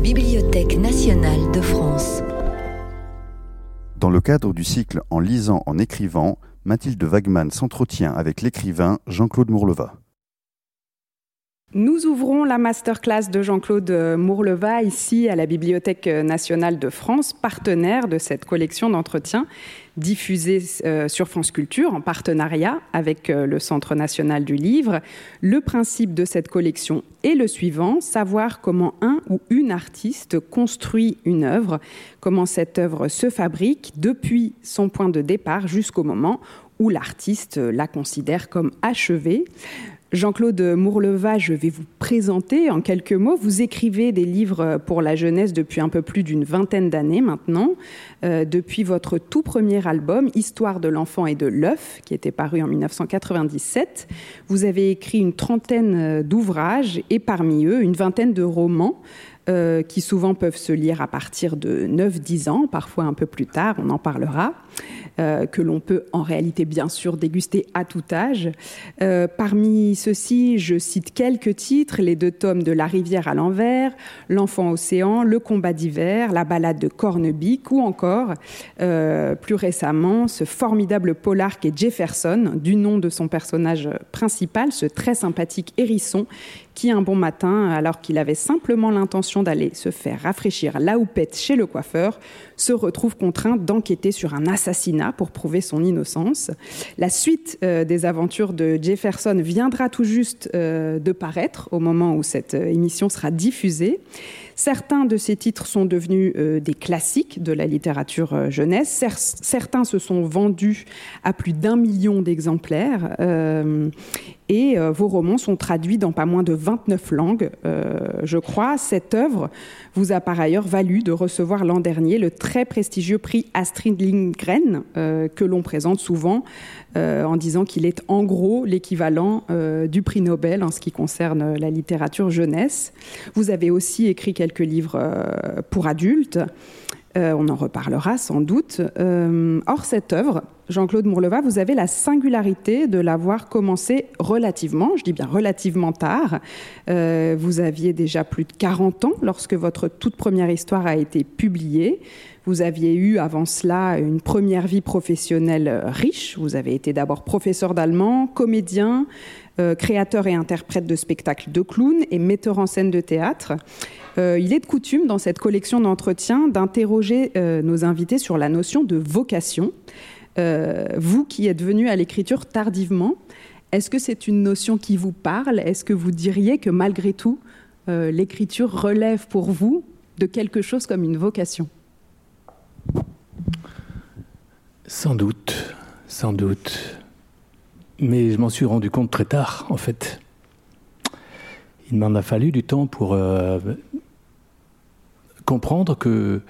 Bibliothèque nationale de France. Dans le cadre du cycle En lisant, en écrivant, Mathilde Wagman s'entretient avec l'écrivain Jean-Claude Mourleva. Nous ouvrons la masterclass de Jean-Claude Mourleva ici à la Bibliothèque nationale de France, partenaire de cette collection d'entretiens diffusée euh, sur France Culture en partenariat avec euh, le Centre national du livre. Le principe de cette collection est le suivant, savoir comment un ou une artiste construit une œuvre, comment cette œuvre se fabrique depuis son point de départ jusqu'au moment où l'artiste la considère comme achevée. Jean-Claude Mourleva, je vais vous présenter en quelques mots. Vous écrivez des livres pour la jeunesse depuis un peu plus d'une vingtaine d'années maintenant, euh, depuis votre tout premier album, Histoire de l'enfant et de l'œuf, qui était paru en 1997. Vous avez écrit une trentaine d'ouvrages et parmi eux une vingtaine de romans. Euh, qui souvent peuvent se lire à partir de 9-10 ans, parfois un peu plus tard, on en parlera. Euh, que l'on peut en réalité bien sûr déguster à tout âge. Euh, parmi ceux-ci, je cite quelques titres, les deux tomes de La rivière à l'envers, L'enfant océan, Le combat d'hiver, La balade de Cornebic ou encore, plus récemment, ce formidable polar qu'est Jefferson, du nom de son personnage principal, ce très sympathique hérisson qui un bon matin, alors qu'il avait simplement l'intention d'aller se faire rafraîchir la houppette chez le coiffeur, se retrouve contraint d'enquêter sur un assassinat pour prouver son innocence. La suite euh, des aventures de Jefferson viendra tout juste euh, de paraître au moment où cette euh, émission sera diffusée. Certains de ces titres sont devenus des classiques de la littérature jeunesse. certains se sont vendus à plus d'un million d'exemplaires et euh, vos romans sont traduits dans pas moins de 29 langues, euh, je crois. Cette œuvre vous a par ailleurs valu de recevoir l'an dernier le très prestigieux prix Astrid Lindgren, euh, que l'on présente souvent en disant qu'il est en gros l'équivalent du prix Nobel en ce qui concerne la littérature jeunesse. Vous avez aussi écrit quelques livres pour adultes. On en reparlera sans doute. or, cette œuvre, Jean-Claude Mourleva, vous avez la singularité de l'avoir commencé relativement, je dis bien relativement tard. Euh, vous aviez déjà plus de 40 ans lorsque votre toute première histoire a été publiée. Vous aviez eu avant cela une première vie professionnelle riche. Vous avez été d'abord professeur d'allemand, comédien, euh, créateur et interprète de spectacles de clown et metteur en scène de théâtre. Euh, il est de coutume dans cette collection d'entretiens d'interroger nos invités sur la notion de vocation. Euh, vous qui êtes venu à l'écriture tardivement, est-ce que c'est une notion qui vous parle? Est-ce que vous diriez que malgré tout, euh, l'écriture relève pour vous de quelque chose comme une vocation? Sans doute, sans doute. Mais je m'en suis rendu compte très tard, en fait. Il m'en a fallu du temps pour euh, comprendre que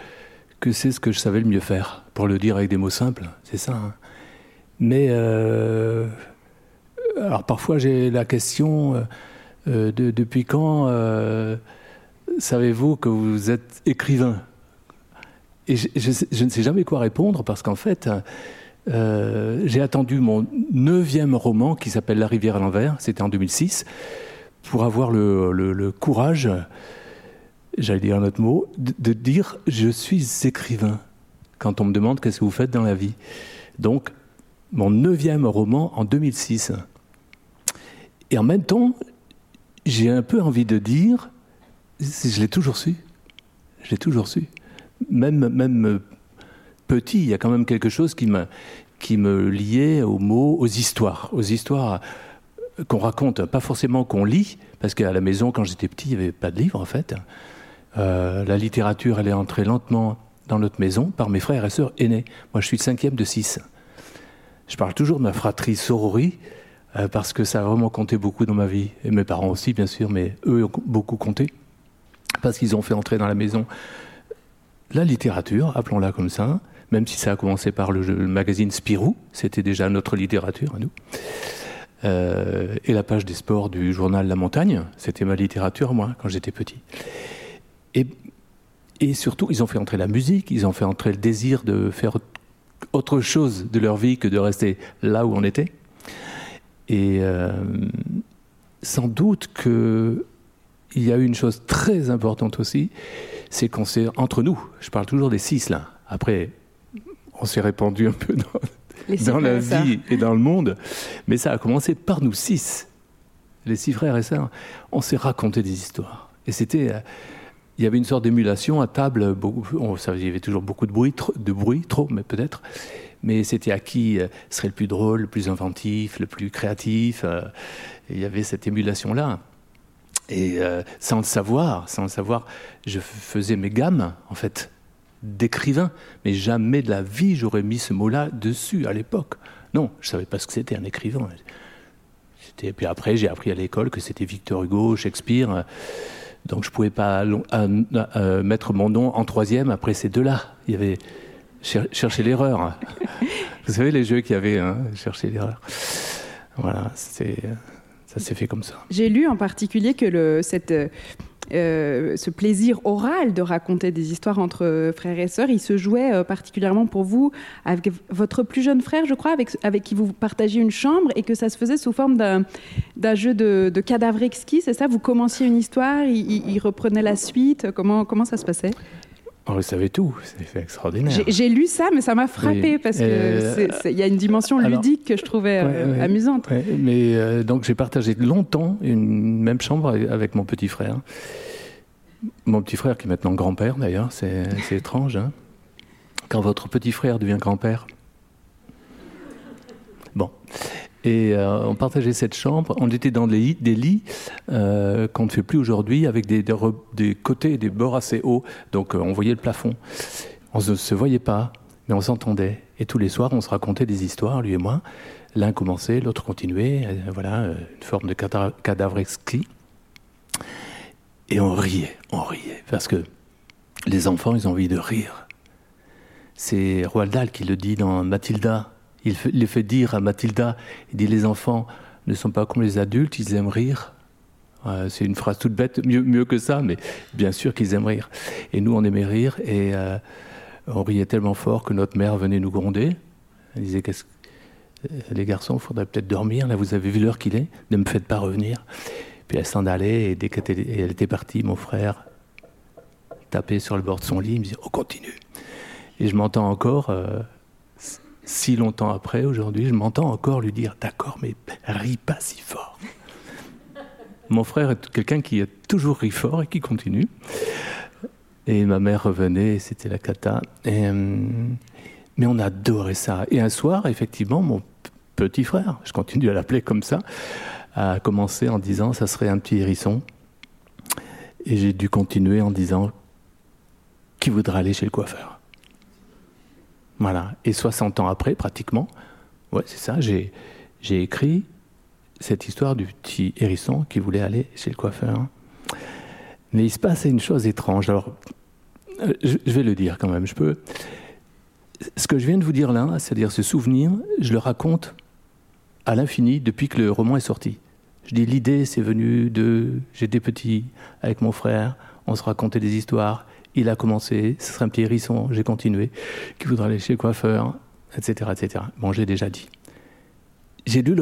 que c'est ce que je savais le mieux faire, pour le dire avec des mots simples, c'est ça. Hein. Mais euh, alors parfois j'ai la question euh, euh, de depuis quand savez-vous que vous êtes écrivain? Et je, ne sais jamais quoi répondre parce qu'en fait j'ai attendu mon neuvième roman qui s'appelle La rivière à l'envers, c'était en 2006, pour avoir le, le courage j'allais dire un autre mot, de, dire je suis écrivain quand on me demande qu'est-ce que vous faites dans la vie? Donc, mon neuvième roman en 2006. Et en même temps, j'ai un peu envie de dire, je l'ai toujours su. Je l'ai toujours su. Même, même petit, il y a quand même quelque chose qui me, qui me liait aux mots, aux histoires, aux histoires qu'on raconte, pas forcément qu'on lit, parce qu'à la maison, quand j'étais petit, il n'y avait pas de livre en fait. Euh, la littérature, elle est entrée lentement dans notre maison par mes frères et sœurs aînés. Moi, je suis le cinquième de six. Je parle toujours de ma fratrie sorori, euh, parce que ça a vraiment compté beaucoup dans ma vie. Et mes parents aussi, bien sûr, mais eux ont beaucoup compté, parce qu'ils ont fait entrer dans la maison la littérature, appelons-la comme ça, même si ça a commencé par le, magazine Spirou, c'était déjà notre littérature à nous. Euh, et la page des sports du journal La Montagne, c'était ma littérature, moi, quand j'étais petit. Et, surtout, ils ont fait entrer la musique, ils ont fait entrer le désir de faire autre chose de leur vie que de rester là où on était. Et euh, sans doute qu'il y a eu une chose très importante aussi, c'est qu'on s'est, entre nous, je parle toujours des six là, après, on s'est répandu un peu dans, dans la vie et dans le monde, mais ça a commencé par nous six, les six frères et sœurs, on s'est raconté des histoires. Et c'était, euh, il y avait une sorte d'émulation à table, on, il y avait toujours beaucoup de bruit, trop, de bruit, trop, mais peut-être, mais c'était à qui euh, serait le plus drôle, le plus inventif, le plus créatif. Euh, il y avait cette émulation-là. Et euh, sans le savoir, sans le savoir, je faisais mes gammes, en fait, d'écrivain. Mais jamais de la vie, j'aurais mis ce mot-là dessus à l'époque. Non, je ne savais pas ce que c'était un écrivain. Et puis après, j'ai appris à l'école que c'était Victor Hugo, Shakespeare. Donc je ne pouvais pas mettre mon nom en troisième après ces deux-là. Il y avait chercher l'erreur. Vous savez, les jeux qu'il y avait, hein, chercher l'erreur. Voilà, ça s'est fait comme ça. J'ai lu en particulier que le, cette, euh, ce plaisir oral de raconter des histoires entre frères et sœurs, il se jouait euh, particulièrement pour vous avec votre plus jeune frère, je crois, avec, avec qui vous partagiez une chambre et que ça se faisait sous forme d'un jeu de, de cadavre exquis, c'est ça? Vous commenciez une histoire, il, il, reprenait la suite, comment, comment ça se passait? On le savait tout, c'est extraordinaire. J'ai lu ça, mais ça m'a frappé parce qu'il euh, y a une dimension ludique que je trouvais euh, amusante. mais euh, donc j'ai partagé longtemps une même chambre avec mon petit frère. Mon petit frère qui est maintenant grand-père d'ailleurs, c'est étrange. Hein. Quand votre petit frère devient grand-père. Bon. Et euh, on partageait cette chambre. On était dans des lits euh, qu'on ne fait plus aujourd'hui, avec des, côtés et des bords assez hauts. Donc euh, on voyait le plafond. On ne se voyait pas, mais on s'entendait. Et tous les soirs, on se racontait des histoires, lui et moi. L'un commençait, l'autre continuait. voilà, une forme de cadavre exquis. Et on riait, on riait. Parce que les enfants, ils ont envie de rire. C'est Roald Dahl qui le dit dans Mathilda il, le fait dire à Mathilda, il dit les enfants ne sont pas comme les adultes, ils aiment rire. c'est une phrase toute bête, mieux, mieux, que ça, mais bien sûr qu'ils aiment rire. Et nous, on aimait rire et euh, on riait tellement fort que notre mère venait nous gronder. Elle disait qu'est-ce les garçons, il faudrait peut-être dormir. Là, vous avez vu l'heure qu'il est. Ne me faites pas revenir. Puis elle s'en allait et dès qu'elle était partie, mon frère tapait sur le bord de son lit. Il me disait "On continue." Et je m'entends encore. Euh, si longtemps après, aujourd'hui, je m'entends encore lui dire D'accord, mais ris pas si fort. Mon frère est quelqu'un qui a toujours ri fort et qui continue. Et ma mère revenait, c'était la cata. Euh, mais on adorait ça. Et un soir, effectivement, mon petit frère, je continue à l'appeler comme ça, a commencé en disant Ça serait un petit hérisson. Et j'ai dû continuer en disant Qui voudra aller chez le coiffeur? Voilà. Et 60 ans après, pratiquement, ouais, c'est ça, j'ai, écrit cette histoire du petit hérisson qui voulait aller chez le coiffeur. Mais il se passe une chose étrange. Alors, euh, je, vais le dire quand même. Je peux. Ce que je viens de vous dire là, c'est-à-dire ce souvenir, je le raconte à l'infini depuis que le roman est sorti. Je dis l'idée, c'est venu de. J'étais petit avec mon frère, on se racontait des histoires il a commencé, ce serait un petit hérisson, j'ai continué, qui voudra aller chez le coiffeur, etc. etc. Bon, j'ai déjà dit. J'ai dû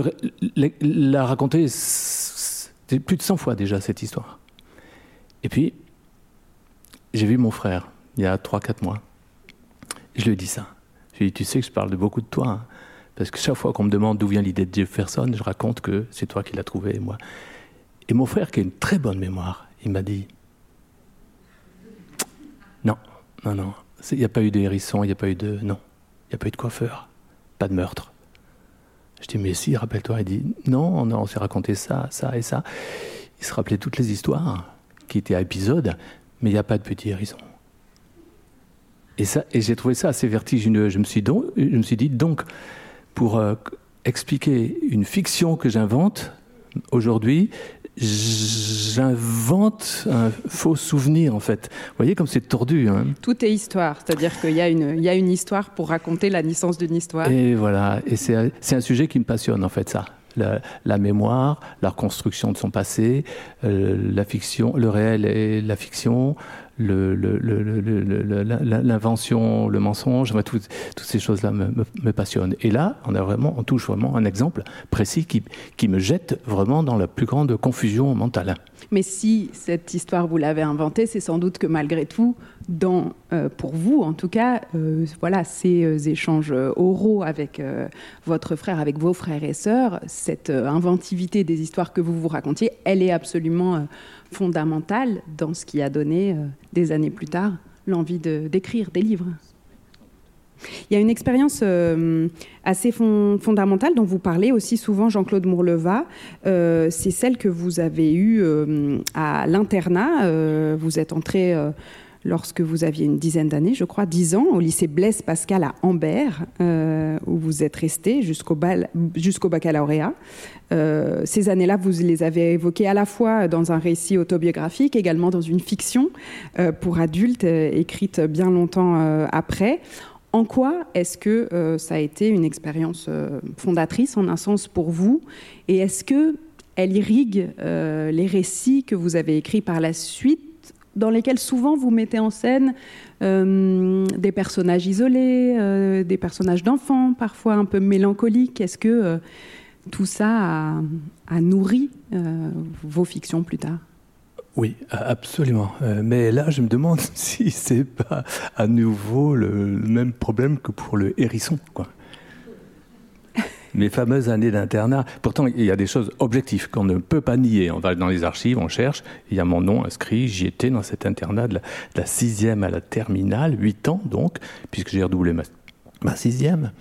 la raconter plus de 100 fois déjà, cette histoire. Et puis, j'ai vu mon frère, il y a 3-4 mois. Je lui ai dit ça. Je lui ai dit, tu sais que je parle de beaucoup de toi. Hein. parce que chaque fois qu'on me demande d'où vient l'idée de Jefferson, je raconte que c'est toi qui l'as trouvé, moi. Et mon frère, qui a une très bonne mémoire, il m'a dit, non, non. Il n'y a pas eu de hérisson, il n'y a pas eu de. Non. Il n'y a pas eu de coiffeur. Pas de meurtre. Je dis, mais si, rappelle-toi. Il dit, non, non on s'est raconté ça, ça et ça. Il se rappelait toutes les histoires qui étaient à épisode, mais il n'y a pas de petit hérisson. Et, et j'ai trouvé ça assez vertigineux. Je me suis, donc, je me suis dit, donc, pour euh, expliquer une fiction que j'invente aujourd'hui, j'invente un faux souvenir en fait. Vous voyez comme c'est tordu. Hein Tout est histoire, c'est-à-dire qu'il y, a une, il y a une histoire pour raconter la naissance d'une histoire. Et voilà, et c'est un sujet qui me passionne en fait ça. La, la, mémoire, la reconstruction de son passé, euh, la fiction, le réel et la fiction, l'invention, le, mensonge, toutes ces choses-là me, passionnent. Et là, on a vraiment, on touche vraiment un exemple précis qui, qui me jette vraiment dans la plus grande confusion mentale. Mais si cette histoire vous l'avez inventée, c'est sans doute que malgré tout, euh, pour vous en tout cas, euh, voilà, ces euh, échanges oraux avec votre frère, avec vos frères et sœurs, cette inventivité des histoires que vous vous racontiez, elle est absolument fondamentale dans ce qui a donné des années plus tard l'envie d'écrire des livres. Il y a une expérience euh, assez fondamentale dont vous parlez aussi souvent, Jean-Claude Mourleva. Euh, c'est celle que vous avez eue euh, à l'internat. vous êtes entré lorsque vous aviez une dizaine d'années, je crois, dix ans, au lycée Blaise Pascal à Ambert, où vous êtes resté jusqu'au baccalauréat. ces années-là, vous les avez évoquées à la fois dans un récit autobiographique, également dans une fiction pour adultes, écrite bien longtemps après. En quoi est-ce que euh, ça a été une expérience euh, fondatrice en un sens pour vous? Et est-ce que elle irrigue euh, les récits que vous avez écrits par la suite, dans lesquels souvent vous mettez en scène des personnages isolés, des personnages d'enfants, parfois un peu mélancoliques Est-ce que tout ça a nourri vos fictions plus tard? Oui, absolument. Euh, mais là, je me demande si c'est pas à nouveau le, même problème que pour le hérisson, quoi. Mes fameuses années d'internat. Pourtant, il y a des choses objectives qu'on ne peut pas nier. On va dans les archives, on cherche. Il y a mon nom inscrit. J'y étais dans cet internat de la, sixième à la terminale, huit ans donc, puisque j'ai redoublé ma, sixième.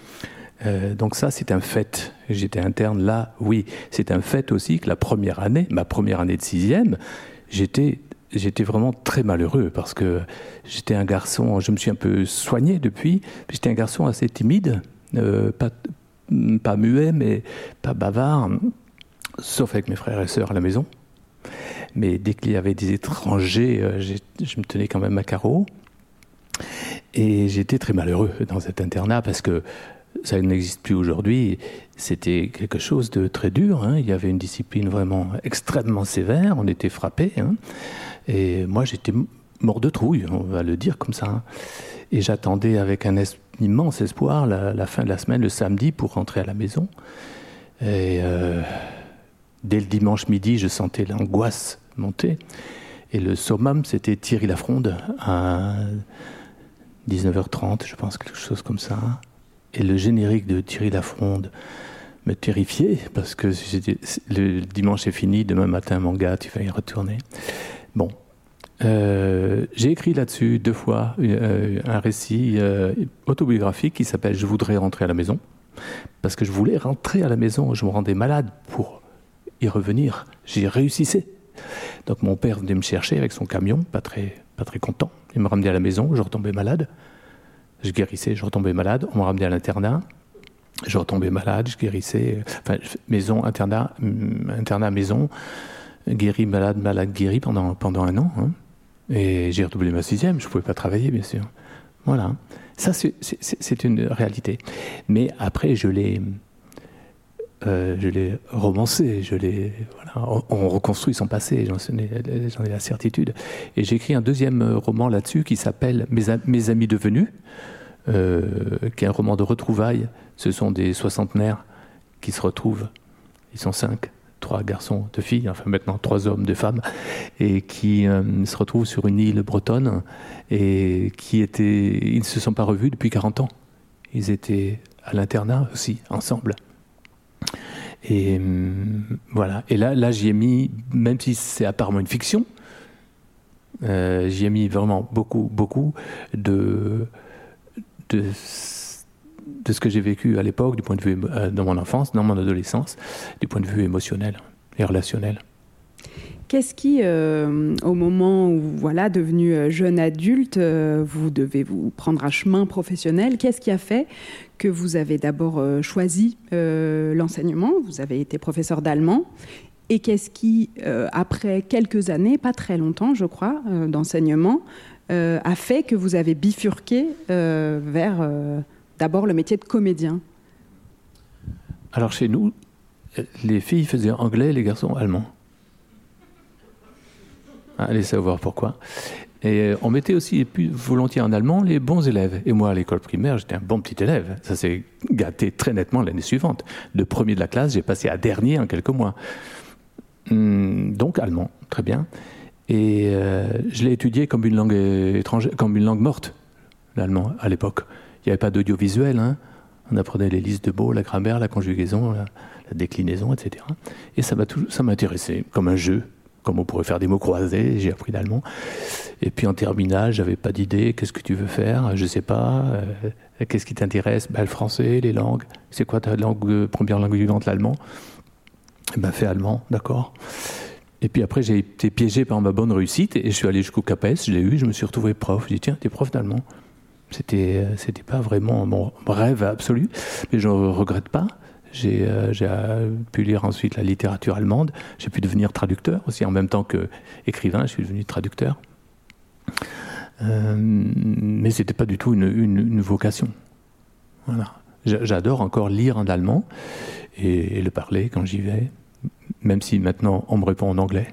Euh, donc ça, c'est un fait. J'étais interne là, oui. C'est un fait aussi que la première année, ma première année de sixième, j'étais j'étais vraiment très malheureux parce que j'étais un garçon, je me suis un peu soigné depuis, j'étais un garçon assez timide, euh, pas, pas muet, mais pas bavard, sauf avec mes frères et sœurs à la maison. Mais dès qu'il y avait des étrangers, euh, je me tenais quand même à carreau. Et j'étais très malheureux dans cet internat parce que ça n'existe plus aujourd'hui. C'était quelque chose de très dur. Hein. Il y avait une discipline vraiment extrêmement sévère. On était frappé. Hein. Et moi, j'étais mort de trouille, on va le dire comme ça. Hein. Et j'attendais avec un immense espoir la, fin de la semaine, le samedi, pour rentrer à la maison. Et euh, dès le dimanche midi, je sentais l'angoisse monter. Et le summum, c'était Thierry Lafronde à 19h30, je pense, quelque chose comme ça. Et le générique de Thierry Lafronde me terrifiait parce que le dimanche est fini, demain matin, mon gars, tu vas y retourner. Bon. Euh, j'ai écrit là-dessus deux fois euh, un récit euh, autobiographique qui s'appelle Je voudrais rentrer à la maison. Parce que je voulais rentrer à la maison, je me rendais malade pour y revenir. J'y réussissais. Donc mon père venait me chercher avec son camion, pas très, pas très content. Il me ramenait à la maison, je retombais malade. Je guérissais, je retombais malade. On m'a ramené à l'internat. Je retombais malade, je guérissais. Enfin, maison, internat, mm, internat, maison. Guéri, malade, malade, guéri pendant, pendant un an. Hein. Et j'ai redoublé ma sixième. Je ne pouvais pas travailler, bien sûr. Voilà. Ça, c'est une réalité. Mais après, je l'ai. Euh, je l'ai romancé, je l'ai, on, reconstruit son passé, j'en ai, la certitude. Et j'ai écrit un deuxième roman là-dessus qui s'appelle Mes, Mes amis devenus, euh, qui est un roman de retrouvailles. Ce sont des soixantenaires qui se retrouvent. Ils sont cinq, trois garçons, deux filles, enfin maintenant trois hommes, deux femmes, et qui euh, se retrouvent sur une île bretonne et qui étaient, ils ne se sont pas revus depuis 40 ans. Ils étaient à l'internat aussi, ensemble. Et hum, voilà. Et là, là j'y ai mis, même si c'est apparemment une fiction, euh, j'y ai mis vraiment beaucoup, beaucoup de, de, de ce que j'ai vécu à l'époque, du point de vue euh, dans mon enfance, dans mon adolescence, du point de vue émotionnel et relationnel. Qu'est-ce qui, euh, au moment où, voilà, devenu euh, jeune adulte, vous devez vous prendre un chemin professionnel, qu'est-ce qui a fait que vous avez d'abord choisi l'enseignement? Vous avez été professeur d'allemand. Et qu'est-ce qui, après quelques années, pas très longtemps, je crois, d'enseignement, euh, a fait que vous avez bifurqué euh, vers euh, d'abord le métier de comédien Alors chez nous, les filles faisaient anglais, les garçons allemand. Allez savoir pourquoi. Et on mettait aussi plus volontiers en allemand les bons élèves. Et moi, à l'école primaire, j'étais un bon petit élève. Ça s'est gâté très nettement l'année suivante. De premier de la classe, j'ai passé à dernier en quelques mois. Hum, donc allemand, très bien. Et euh, je l'ai étudié comme une langue étrangère, comme une langue morte, l'allemand à l'époque. Il n'y avait pas d'audiovisuel. Hein. On apprenait les listes de mots, la grammaire, la conjugaison, la, déclinaison, etc. Et ça m'a ça intéressé comme un jeu, comme on pourrait faire des mots croisés. J'ai appris l'allemand. Et puis en terminale, j'avais pas d'idée. Qu'est-ce que tu veux faire Je sais pas. Euh, qu'est-ce qui t'intéresse? Ben, Le français, les langues. C'est quoi ta langue, euh, première langue vivante, l'allemand eh ben, fais allemand, d'accord. Et puis après, j'ai été piégé par ma bonne réussite et je suis allé jusqu'au CAPES, je l'ai eu, je me suis retrouvé prof. J'ai dit, tiens, t'es prof d'allemand. C'était, euh, c'était pas vraiment mon rêve absolu, mais je ne regrette pas. J'ai, euh, euh, pu lire ensuite la littérature allemande. J'ai pu devenir traducteur aussi en même temps que écrivain. Je suis devenu traducteur. Euh, mais c'était pas du tout une, une, vocation. Voilà. J'adore encore lire en allemand et, le parler quand j'y vais, même si maintenant on me répond en anglais.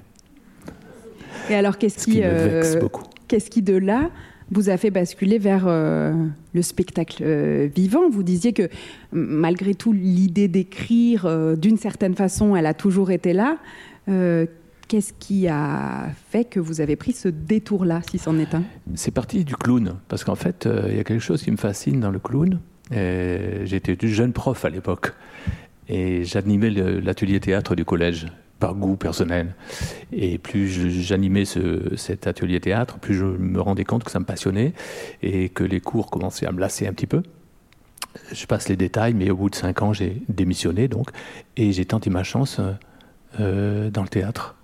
Et alors, qu'est-ce qui, euh, qu'est-ce qui de là vous a fait basculer vers euh, le spectacle euh, vivant Vous disiez que malgré tout, l'idée d'écrire, d'une certaine façon, elle a toujours été là. Qu'est-ce qui a fait que vous avez pris ce détour-là, si c'en est un? C'est parti du clown, parce qu'en fait, il y a quelque chose qui me fascine dans le clown. J'étais jeune prof à l'époque. Et j'animais l'atelier théâtre du collège par goût personnel. Et plus j'animais cet atelier théâtre, plus je me rendais compte que ça me passionnait et que les cours commençaient à me lasser un petit peu. Je passe les détails, mais au bout de cinq ans, j'ai démissionné donc, et j'ai tenté ma chance euh, dans le théâtre.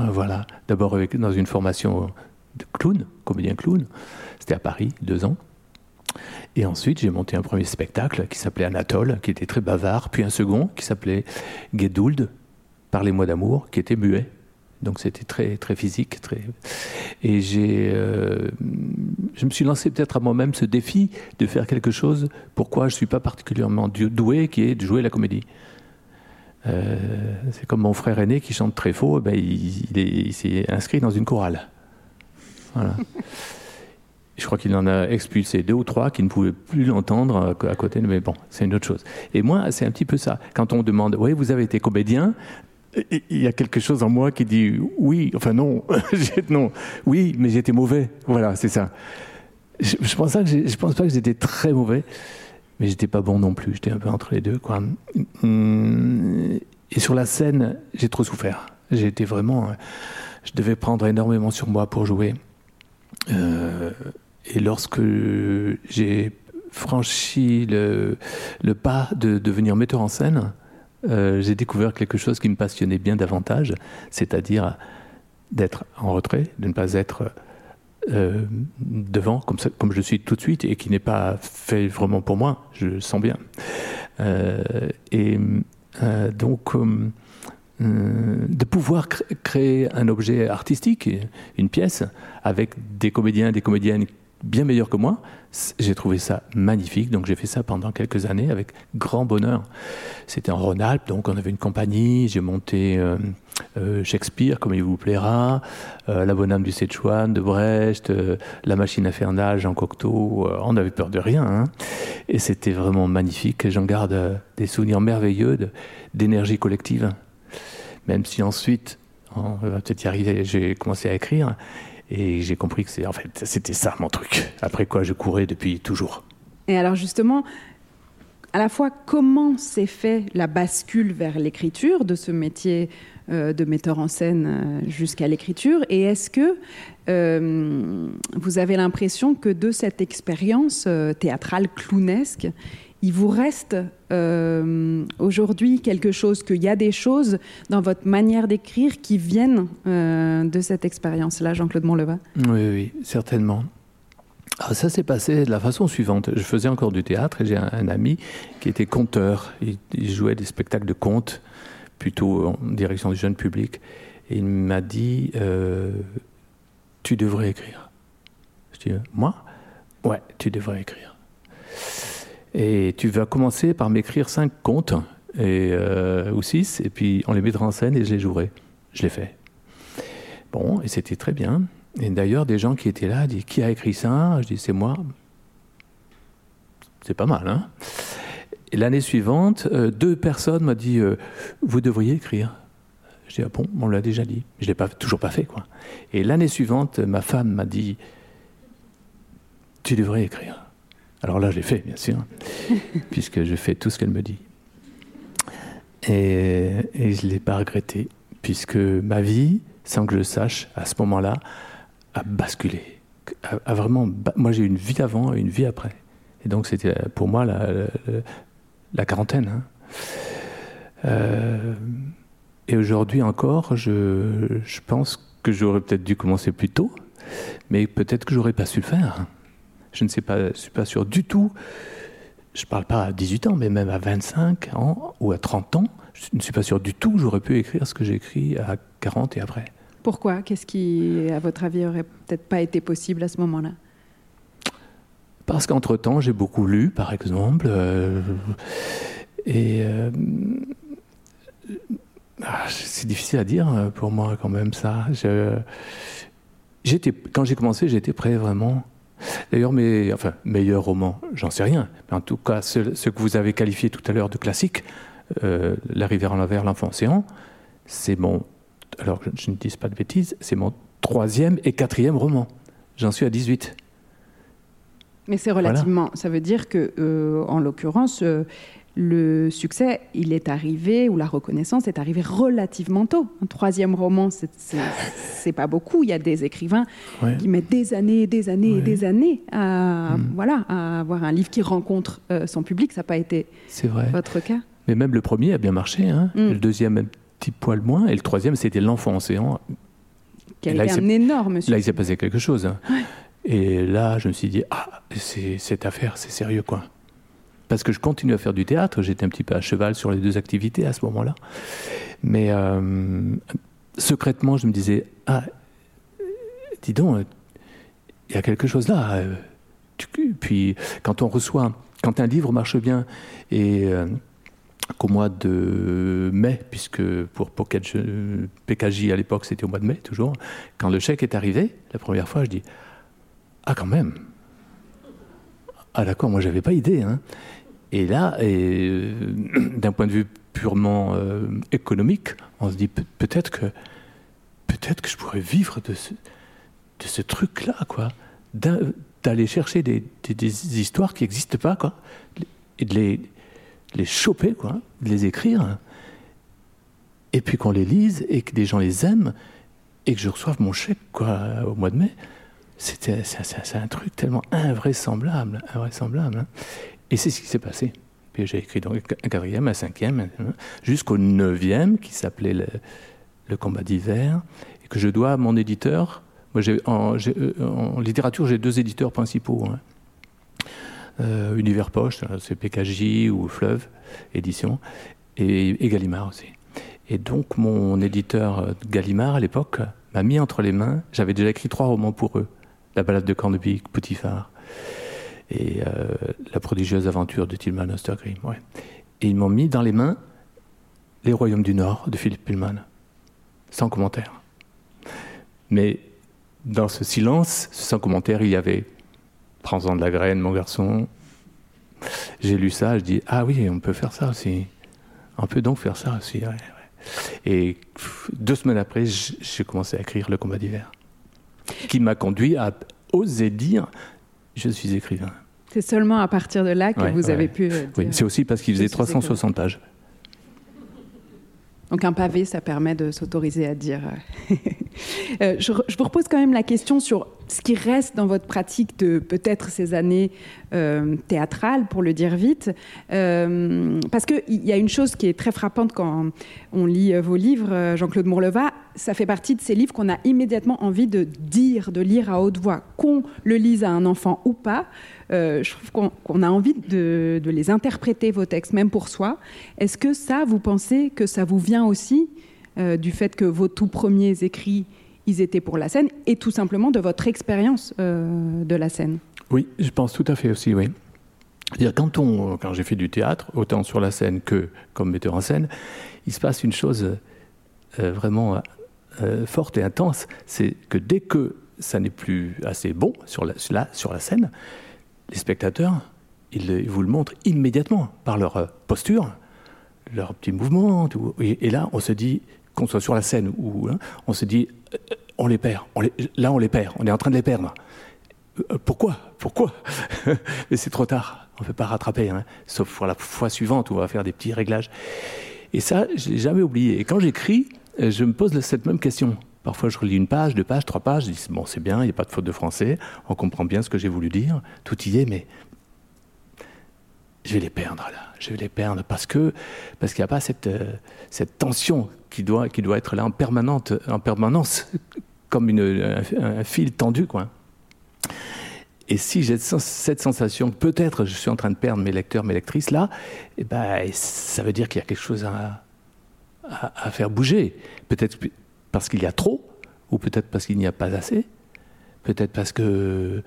Euh, voilà, d'abord dans une formation de clown, comédien clown. C'était à Paris, deux ans. Et ensuite, j'ai monté un premier spectacle qui s'appelait Anatole, qui était très bavard, puis un second qui s'appelait Geduld, Parlez-moi d'amour, qui était muet. Donc c'était très très physique. Et j'ai, euh, je me suis lancé peut-être à moi-même ce défi de faire quelque chose. Pourquoi je suis pas particulièrement doué, qui est de jouer la comédie. Euh, c'est comme mon frère aîné qui chante très faux, ben il, s'est inscrit dans une chorale. Je crois qu'il en a expulsé deux ou trois qui ne pouvaient plus l'entendre à côté. Mais bon, c'est une autre chose. Et moi, c'est un petit peu ça. Quand on demande, oui, vous avez été comédien, il y a quelque chose en moi qui dit oui, enfin non, non, oui, mais j'étais mauvais. Voilà, c'est ça. Je, pense, que je pense pas que j'étais très mauvais, mais j'étais pas bon non plus. J'étais un peu entre les deux, et sur la scène, j'ai trop souffert. J'ai été vraiment. Je devais prendre énormément sur moi pour jouer. Euh, et lorsque j'ai franchi le, pas de devenir metteur en scène, euh, j'ai découvert quelque chose qui me passionnait bien davantage, c'est-à-dire d'être en retrait, de ne pas être euh, devant comme, je suis tout de suite et qui n'est pas fait vraiment pour moi, je le sens bien. Euh, et donc, de pouvoir créer un objet artistique, une pièce, avec des comédiens, des comédiennes bien meilleur que moi. J'ai trouvé ça magnifique, donc j'ai fait ça pendant quelques années avec grand bonheur. C'était en Rhône-Alpes, donc on avait une compagnie, j'ai monté euh, euh, Shakespeare, comme il vous plaira, euh, La Bonne âme du Sichuan de Brecht, La Machine infernale, Jean Cocteau, on n'avait peur de rien. Hein. Et c'était vraiment magnifique, j'en garde des souvenirs merveilleux d'énergie collective. Même si ensuite, on va peut-être y arriver, j'ai commencé à écrire. Et j'ai compris que c'était ça mon truc. Après quoi je courais depuis toujours. Et alors justement, à la fois comment s'est fait la bascule vers l'écriture de ce métier euh, de metteur en scène euh, jusqu'à l'écriture? Et est-ce que euh, vous avez l'impression que de cette expérience théâtrale clownesque, il vous reste euh, aujourd'hui quelque chose, qu'il y a des choses dans votre manière d'écrire qui viennent euh, de cette expérience-là, Jean-Claude Montleva Oui, oui, certainement. Alors ça s'est passé de la façon suivante. Je faisais encore du théâtre et j'ai un, ami qui était conteur. Il, jouait des spectacles de contes, plutôt en direction du jeune public. Et il m'a dit euh, Tu devrais écrire. Je dis Moi? Ouais, tu devrais écrire. Et tu vas commencer par m'écrire cinq contes, et, euh, ou six, et puis on les mettra en scène et je les jouerai. Je l'ai fait. Bon, et c'était très bien. Et d'ailleurs, des gens qui étaient là disent Qui a écrit ça? Je dis C'est moi. C'est pas mal, hein? L'année suivante, euh, deux personnes m'ont dit euh, Vous devriez écrire. Je dis Ah bon, on l'a déjà dit. Je ne l'ai pas, toujours pas fait, quoi. Et l'année suivante, ma femme m'a dit Tu devrais écrire. Alors là, je l'ai fait, bien sûr, puisque je fais tout ce qu'elle me dit. Et, et je ne l'ai pas regretté, puisque ma vie, sans que je le sache, à ce moment-là, a basculé. A, a vraiment, moi, j'ai eu une vie avant et une vie après. Et donc, c'était pour moi la, la, la quarantaine. Hein. Euh, et aujourd'hui encore, je, je pense que j'aurais peut-être dû commencer plus tôt, mais peut-être que j'aurais pas su le faire. Je ne sais pas, je suis pas sûr du tout. Je ne parle pas à 18 ans, mais même à 25 ans ou à 30 ans, je ne suis pas sûr du tout que j'aurais pu écrire ce que j'ai écrit à 40 et après. Pourquoi? Qu'est-ce qui, à votre avis, aurait peut-être pas été possible à ce moment-là? Parce qu'entre-temps, j'ai beaucoup lu, par exemple, euh, et euh, ah, c'est difficile à dire euh, pour moi quand même ça. Je, quand j'ai commencé, j'étais prêt vraiment. D'ailleurs, mes enfin, meilleurs romans, j'en sais rien. Mais en tout cas, ce, ce que vous avez qualifié tout à l'heure de classique, euh, La rivière en l'envers, l'enfant océan, c'est mon. Alors, je, je ne dis pas de bêtises, c'est mon troisième et quatrième roman. J'en suis à 18. Mais c'est relativement. Voilà. Ça veut dire que, euh, en l'occurrence, euh, le succès, il est arrivé, ou la reconnaissance est arrivée relativement tôt. Un troisième roman, c'est pas beaucoup. Il y a des écrivains ouais. qui mettent des années, des années ouais. et des années à, mmh. voilà, à avoir un livre qui rencontre euh, son public. Ça n'a pas été vrai. votre cas Mais même le premier a bien marché. Hein. Mmh. Le deuxième, un petit poil moins. Et le troisième, c'était L'Enfant Océan. Qui a été un énorme succès. Là, il s'est passé quelque chose. Hein. Ouais. Et là, je me suis dit, ah, cette affaire, c'est sérieux, quoi parce que je continue à faire du théâtre. J'étais un petit peu à cheval sur les deux activités à ce moment-là. Mais euh, secrètement, je me disais Ah, dis donc, il y a quelque chose là. Puis, quand on reçoit, quand un livre marche bien et. Euh, qu'au mois de mai, puisque pour PKJ à l'époque c'était au mois de mai toujours, quand le chèque est arrivé, la première fois je dis Ah quand même Ah d'accord, moi j'avais pas idée. Hein. Et là, euh, d'un point de vue purement euh, économique, on se dit peut- peut-être que peut-être que je pourrais vivre de ce, truc-là, quoi, d'aller chercher des, histoires qui n'existent pas, quoi, et de les, choper, quoi, de les écrire, et puis qu'on les lise et que des gens les aiment et que je reçoive mon chèque, au mois de mai. C'était c'est un truc tellement invraisemblable, invraisemblable. Hein. Et c'est ce qui s'est passé. Puis j'ai écrit donc un quatrième, un cinquième, jusqu'au neuvième, qui s'appelait le, combat d'hiver, et que je dois à mon éditeur. Moi, en, en, littérature, j'ai deux éditeurs principaux. Hein. Euh, Univers Poche, c'est PKJ ou Fleuve Édition, et, Gallimard aussi. Et donc, mon éditeur Gallimard, à l'époque, m'a mis entre les mains. J'avais déjà écrit trois romans pour eux La balade de Corneby, Poutifard et euh, La prodigieuse aventure de Tilman Ostergrim. Ouais. Et ils m'ont mis dans les mains Les Royaumes du Nord de Philippe Pullman, sans commentaire. Mais dans ce silence, sans commentaire, il y avait Prends-en de la graine, mon garçon. J'ai lu ça, je dis Ah oui, on peut faire ça aussi. On peut donc faire ça aussi. Et deux semaines après, j'ai commencé à écrire Le combat d'hiver, qui m'a conduit à oser dire je suis écrivain. C'est seulement à partir de là que ouais, vous ouais. avez pu. Dire, oui, c'est aussi parce qu'il faisait 360 pages. Donc un pavé, ça permet de s'autoriser à dire. euh, je, je, vous repose quand même la question sur ce qui reste dans votre pratique de peut-être ces années euh, théâtrales, pour le dire vite. Euh, parce qu'il y a une chose qui est très frappante quand on lit vos livres, Jean-Claude Mourleva, ça fait partie de ces livres qu'on a immédiatement envie de dire, de lire à haute voix, qu'on le lise à un enfant ou pas. Euh, je trouve qu'on qu a envie de, les interpréter, vos textes, même pour soi. Est-ce que ça, vous pensez que ça vous vient aussi euh, du fait que vos tout premiers écrits, ils étaient pour la scène, et tout simplement de votre expérience euh, de la scène? Oui, je pense tout à fait aussi, oui. -dire quand, on, quand j'ai fait du théâtre, autant sur la scène que comme metteur en scène, il se passe une chose vraiment euh, forte et intense, c'est que dès que ça n'est plus assez bon sur la, sur la scène, les spectateurs, ils, vous le montrent immédiatement par leur euh, posture, leurs petits mouvements. Et, là, on se dit, qu'on soit sur la scène ou hein, on se dit, euh, on les perd. là, on les perd. On est en train de les perdre. Pourquoi Pourquoi Mais c'est trop tard. On ne peut pas rattraper. Hein. Sauf pour la fois suivante où on va faire des petits réglages. Et ça, je l'ai jamais oublié. Et quand j'écris, je me pose cette même question. Parfois, je relis une page, deux pages, trois pages. Je dis bon, c'est bien, il n'y a pas de faute de français. On comprend bien ce que j'ai voulu dire. Tout y est, mais je vais les perdre là. Je vais les perdre parce que parce qu'il n'y a pas cette euh, cette tension qui doit qui doit être là en permanente en permanence comme une, un, fil tendu quoi. Et si j'ai cette sensation peut-être je suis en train de perdre mes lecteurs, mes lectrices là, eh ben, ça veut dire qu'il y a quelque chose à, à, faire bouger. Peut-être parce qu'il y a trop, ou peut-être parce qu'il n'y a pas assez, peut-être parce que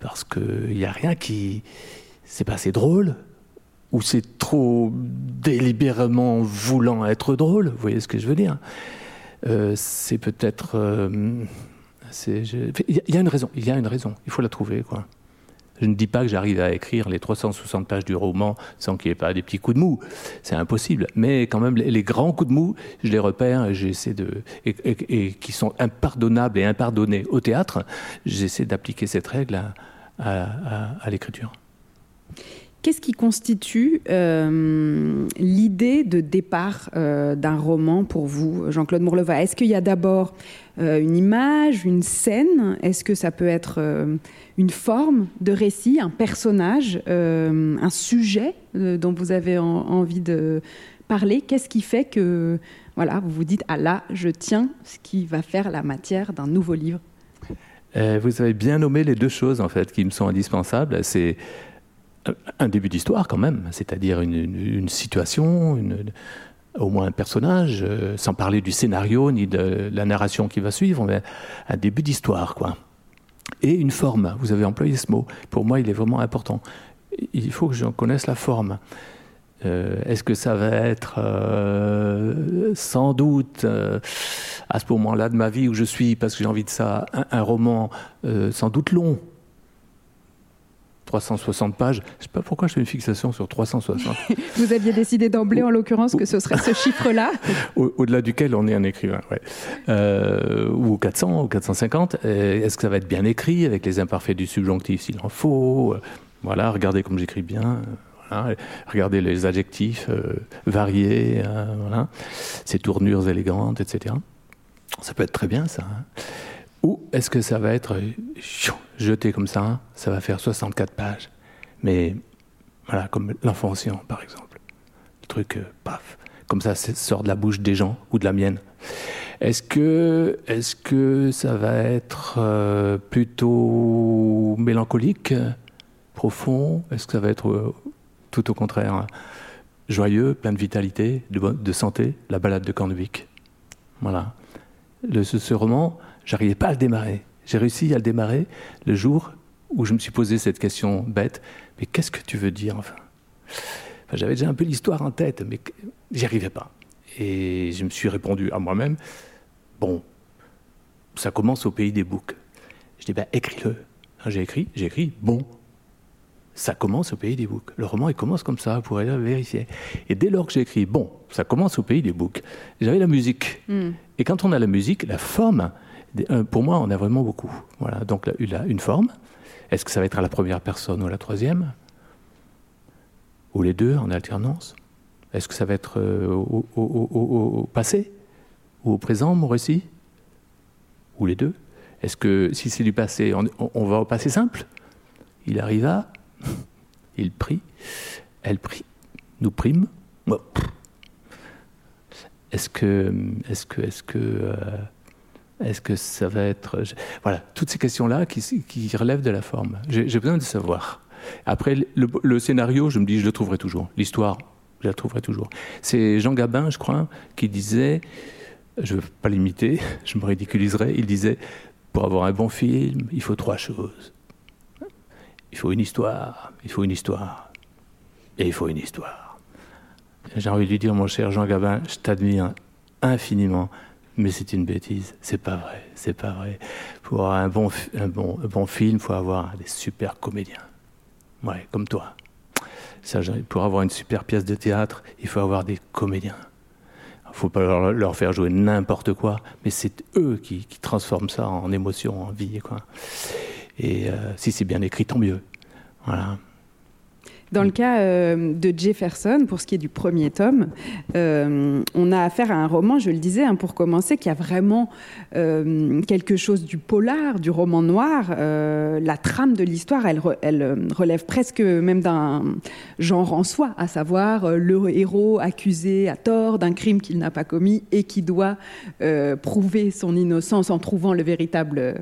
parce qu'il n'y a rien qui c'est pas assez drôle, ou c'est trop délibérément voulant être drôle, vous voyez ce que je veux dire? Euh, C'est peut-être... Euh, il y a une raison, il y a une raison, il faut la trouver, quoi. Je ne dis pas que j'arrive à écrire les 360 pages du roman sans qu'il n'y ait pas des petits coups de mou. C'est impossible. Mais quand même, les, grands coups de mou, je les repère et j'essaie de. Et, qui sont impardonnables et impardonnés au théâtre, j'essaie d'appliquer cette règle à l'écriture. Qu'est-ce qui constitue euh, l'idée de départ euh, d'un roman pour vous, Jean-Claude Mourleva Est-ce qu'il y a d'abord euh, une image, une scène? Est-ce que ça peut être une forme de récit, un personnage, un sujet dont vous avez envie de parler? Qu'est-ce qui fait que voilà, vous vous dites ah là, je tiens ce qui va faire la matière d'un nouveau livre? Vous avez bien nommé les deux choses en fait qui me sont indispensables. C'est un début d'histoire quand même, c'est-à-dire une, situation, au moins un personnage, euh, sans parler du scénario ni de la narration qui va suivre, mais un début d'histoire, quoi. Et une forme, vous avez employé ce mot, pour moi il est vraiment important. Il faut que j'en connaisse la forme. Euh, est-ce que ça va être euh, sans doute à ce moment-là de ma vie où je suis, parce que j'ai envie de ça, un roman sans doute long, 360 pages. Je ne sais pas pourquoi je fais une fixation sur 360. Vous aviez décidé d'emblée, en l'occurrence, que ce serait ce chiffre-là Au-delà duquel on est un écrivain, ouais. Euh, ou 400, ou 450. Euh, est-ce que ça va être bien écrit, avec les imparfaits du subjonctif s'il en faut Voilà, regardez comme j'écris bien. regardez les adjectifs variés, voilà. ces tournures élégantes, etc. Ça peut être très bien, ça. Hein. Ou est-ce que ça va être jeté comme ça Ça va faire 64 pages. Mais voilà, comme l'enfant par exemple. Le truc, euh, paf, comme ça, ça sort de la bouche des gens ou de la mienne. Est-ce que, est que ça va être euh, plutôt mélancolique, profond? Est-ce que ça va être euh, tout au contraire joyeux, plein de vitalité, de, santé? La balade de Cornevik. Voilà. Ce roman, J'arrivais pas à le démarrer. J'ai réussi à le démarrer le jour où je me suis posé cette question bête. Mais qu'est-ce que tu veux dire enfin, J'avais déjà un peu l'histoire en tête, mais j'y arrivais pas. Et je me suis répondu à moi-même bon, ça commence au pays des boucs. Je dis ben écris-le. Hein, j'ai écrit, j'ai écrit bon. Ça commence au pays des boucs. Le roman, il commence comme ça, vous pourrez le vérifier. Et dès lors que j'ai écrit bon, ça commence au pays des boucs, j'avais la musique. Hmm. Et quand on a la musique, la forme, pour moi, on a vraiment beaucoup. Voilà. Donc, là, une forme. Est-ce que ça va être à la première personne ou à la troisième? Ou les deux en alternance? Est-ce que ça va être euh, au, passé? Ou au présent, mon récit? Ou les deux? Est-ce que si c'est du passé, on, va au passé simple? Il arriva, il prit, elle prit, nous prîmes. Est-ce que, est-ce que, est-ce que, euh, est-ce que ça va être... Voilà, toutes ces questions-là qui, relèvent de la forme. J'ai besoin de savoir. Après, le, scénario, je me dis, je le trouverai toujours. L'histoire, je la trouverai toujours. C'est Jean Gabin, je crois, qui disait, je ne veux pas l'imiter, je me ridiculiserai, il disait, pour avoir un bon film, il faut trois choses. Il faut une histoire, il faut une histoire, et il faut une histoire. J'ai envie de lui dire, mon cher Jean Gabin, je t'admire infiniment Mais c'est une bêtise. C'est pas vrai. C'est pas vrai. Pour avoir un bon, un bon, bon film, il faut avoir des super comédiens. Ouais, comme toi. Pour avoir une super pièce de théâtre, il faut avoir des comédiens. Il ne faut pas leur, faire jouer n'importe quoi, mais c'est eux qui, transforment ça en émotion, en vie. Quoi. Et euh, si c'est bien écrit, tant mieux. Voilà. Dans le cas euh, de Jefferson, pour ce qui est du premier tome, euh, on a affaire à un roman, je le disais, hein, pour commencer, qui a vraiment euh, quelque chose du polar, du roman noir. la trame de l'histoire, elle, elle, relève presque même d'un genre en soi, à savoir le héros accusé à tort d'un crime qu'il n'a pas commis et qui doit prouver son innocence en trouvant le véritable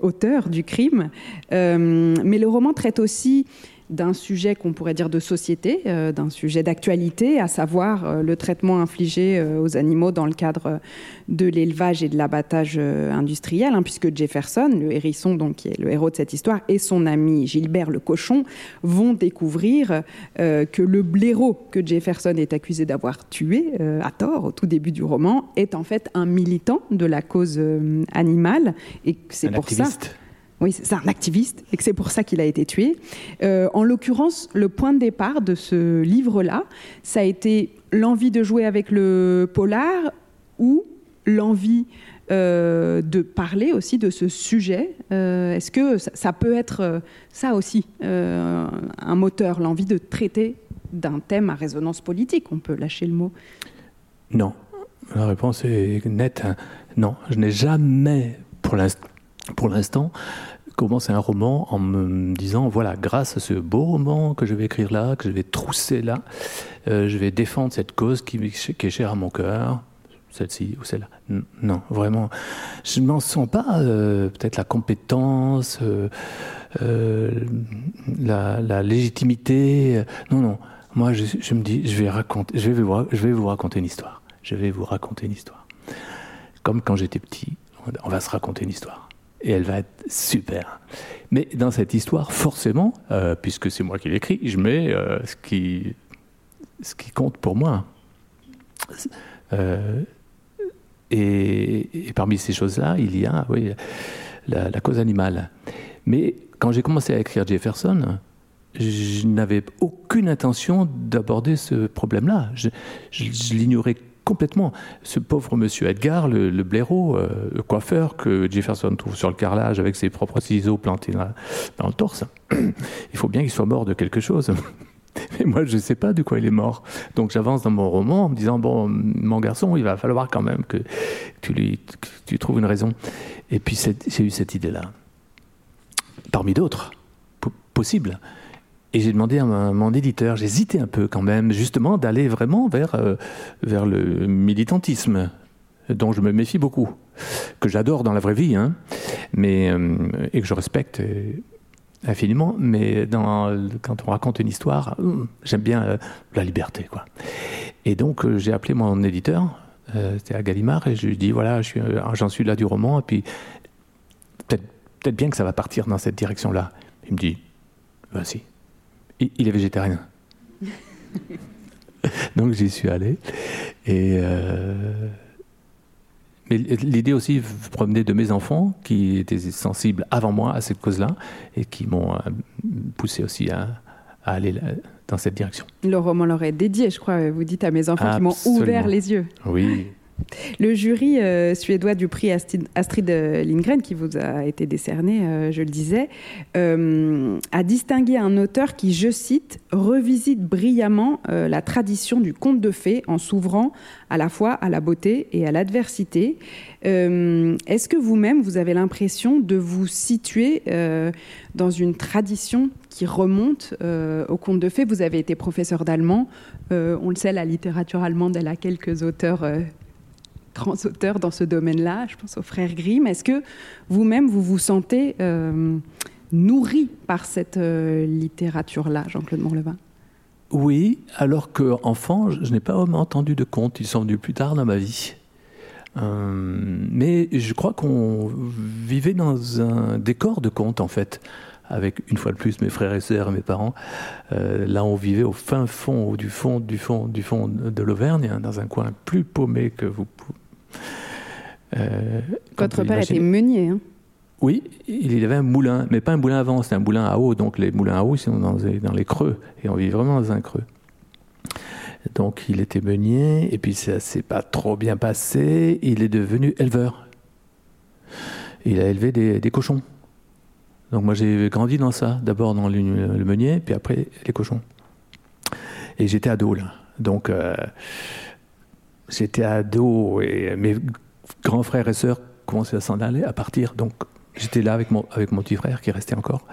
auteur du crime. mais le roman traite aussi d'un sujet qu'on pourrait dire de société, euh, d'un sujet d'actualité, à savoir euh, le traitement infligé euh, aux animaux dans le cadre de l'élevage et de l'abattage industriel, hein, puisque Jefferson, le hérisson donc qui est le héros de cette histoire, et son ami Gilbert le cochon vont découvrir que le blaireau que Jefferson est accusé d'avoir tué à tort au tout début du roman est en fait un militant de la cause animale et c'est pour ça oui, c'est un activiste et que c'est pour ça qu'il a été tué. Euh, en l'occurrence, le point de départ de ce livre-là, ça a été l'envie de jouer avec le polar ou l'envie euh, de parler aussi de ce sujet. Euh, est-ce que ça, peut être ça aussi, un moteur, l'envie de traiter d'un thème à résonance politique? On peut lâcher le mot. Non. La réponse est nette. Hein. Non, je n'ai jamais, pour l'instant, commencer un roman en me disant voilà, grâce à ce beau roman que je vais écrire là, que je vais trousser là, euh, je vais défendre cette cause qui, est chère à mon cœur, celle-ci ou celle-là. Non, vraiment, je ne m'en sens pas euh, peut-être la compétence, euh, la, légitimité. Non, non. Moi, je, je, me dis, je vais raconter, je vais, vous, je vais vous raconter une histoire. Je vais vous raconter une histoire. Comme quand j'étais petit, on va se raconter une histoire et elle va être super. Mais dans cette histoire, forcément, euh, puisque c'est moi qui l'écris, je mets euh, ce, qui, compte pour moi. Euh, et, parmi ces choses-là, il y a oui, la, cause animale. Mais quand j'ai commencé à écrire Jefferson, je n'avais aucune intention d'aborder ce problème-là. Je, je l'ignorais complètement. Ce pauvre monsieur Edgar, le, blaireau, euh, le coiffeur que Jefferson trouve sur le carrelage avec ses propres ciseaux plantés dans, le torse, il faut bien qu'il soit mort de quelque chose. Mais moi, je ne sais pas de quoi il est mort. Donc j'avance dans mon roman en me disant, bon, mon garçon, il va falloir quand même que tu, lui, tu trouves une raison. Et puis j'ai eu cette idée-là. Parmi d'autres, possibles. Et j'ai demandé à mon éditeur, j'hésitais un peu quand même, justement, d'aller vraiment vers, euh, vers le militantisme, dont je me méfie beaucoup, que j'adore dans la vraie vie, hein, mais, euh, et que je respecte euh, infiniment, mais quand on raconte une histoire, j'aime bien la liberté. Quoi. Et donc j'ai appelé mon éditeur, c'était à Gallimard, et je lui ai dit, voilà, j'en suis, là du roman, et puis peut-être peut bien que ça va partir dans cette direction-là. Il me dit, vas-y il est végétarien. Donc j'y suis allé. Et euh, mais l'idée aussi provenait de mes enfants qui étaient sensibles avant moi à cette cause-là et qui m'ont euh, poussé aussi à, aller dans cette direction. Le roman leur est dédié, je crois. Vous dites à mes enfants qui m'ont ouvert les yeux. Oui. Le jury euh, suédois du prix Astrid Lindgren, qui vous a été décerné, euh, je le disais, euh, a distingué un auteur qui, je cite, revisite brillamment la tradition du conte de fées en s'ouvrant à la fois à la beauté et à l'adversité. Est-ce que vous-même, vous avez l'impression de vous situer dans une tradition qui remonte au conte de fées? Vous avez été professeur d'allemand. on le sait, la littérature allemande, elle a quelques auteurs grands auteurs dans ce domaine-là, je pense aux frères Grimm. Est-ce que vous-même, vous vous sentez euh, nourri par cette euh, littérature-là, Jean-Claude Morlevin Oui, alors qu'enfant, je n'ai pas entendu de contes. Ils sont venus plus tard dans ma vie. Euh, mais je crois qu'on vivait dans un décor de contes, en fait avec une fois de plus mes frères et sœurs et mes parents. là, on vivait au fin fond, du fond, du fond, du fond de l'Auvergne, hein, dans un coin plus paumé que vous Votre père était meunier. Hein oui, il avait un moulin, mais pas un moulin à vent, c'est un moulin à eau. Donc les moulins à eau, sont dans dans les creux, et on vit vraiment dans un creux. Donc il était meunier, et puis ça s'est pas trop bien passé. Il est devenu éleveur. Il a élevé des, cochons. Donc moi j'ai grandi dans ça, d'abord dans le, meunier, puis après les cochons. Et j'étais ado là. Donc euh, j'étais ado et mes grands frères et sœurs commençaient à s'en aller, à partir. Donc J'étais là avec mon, avec mon petit frère qui restait encore.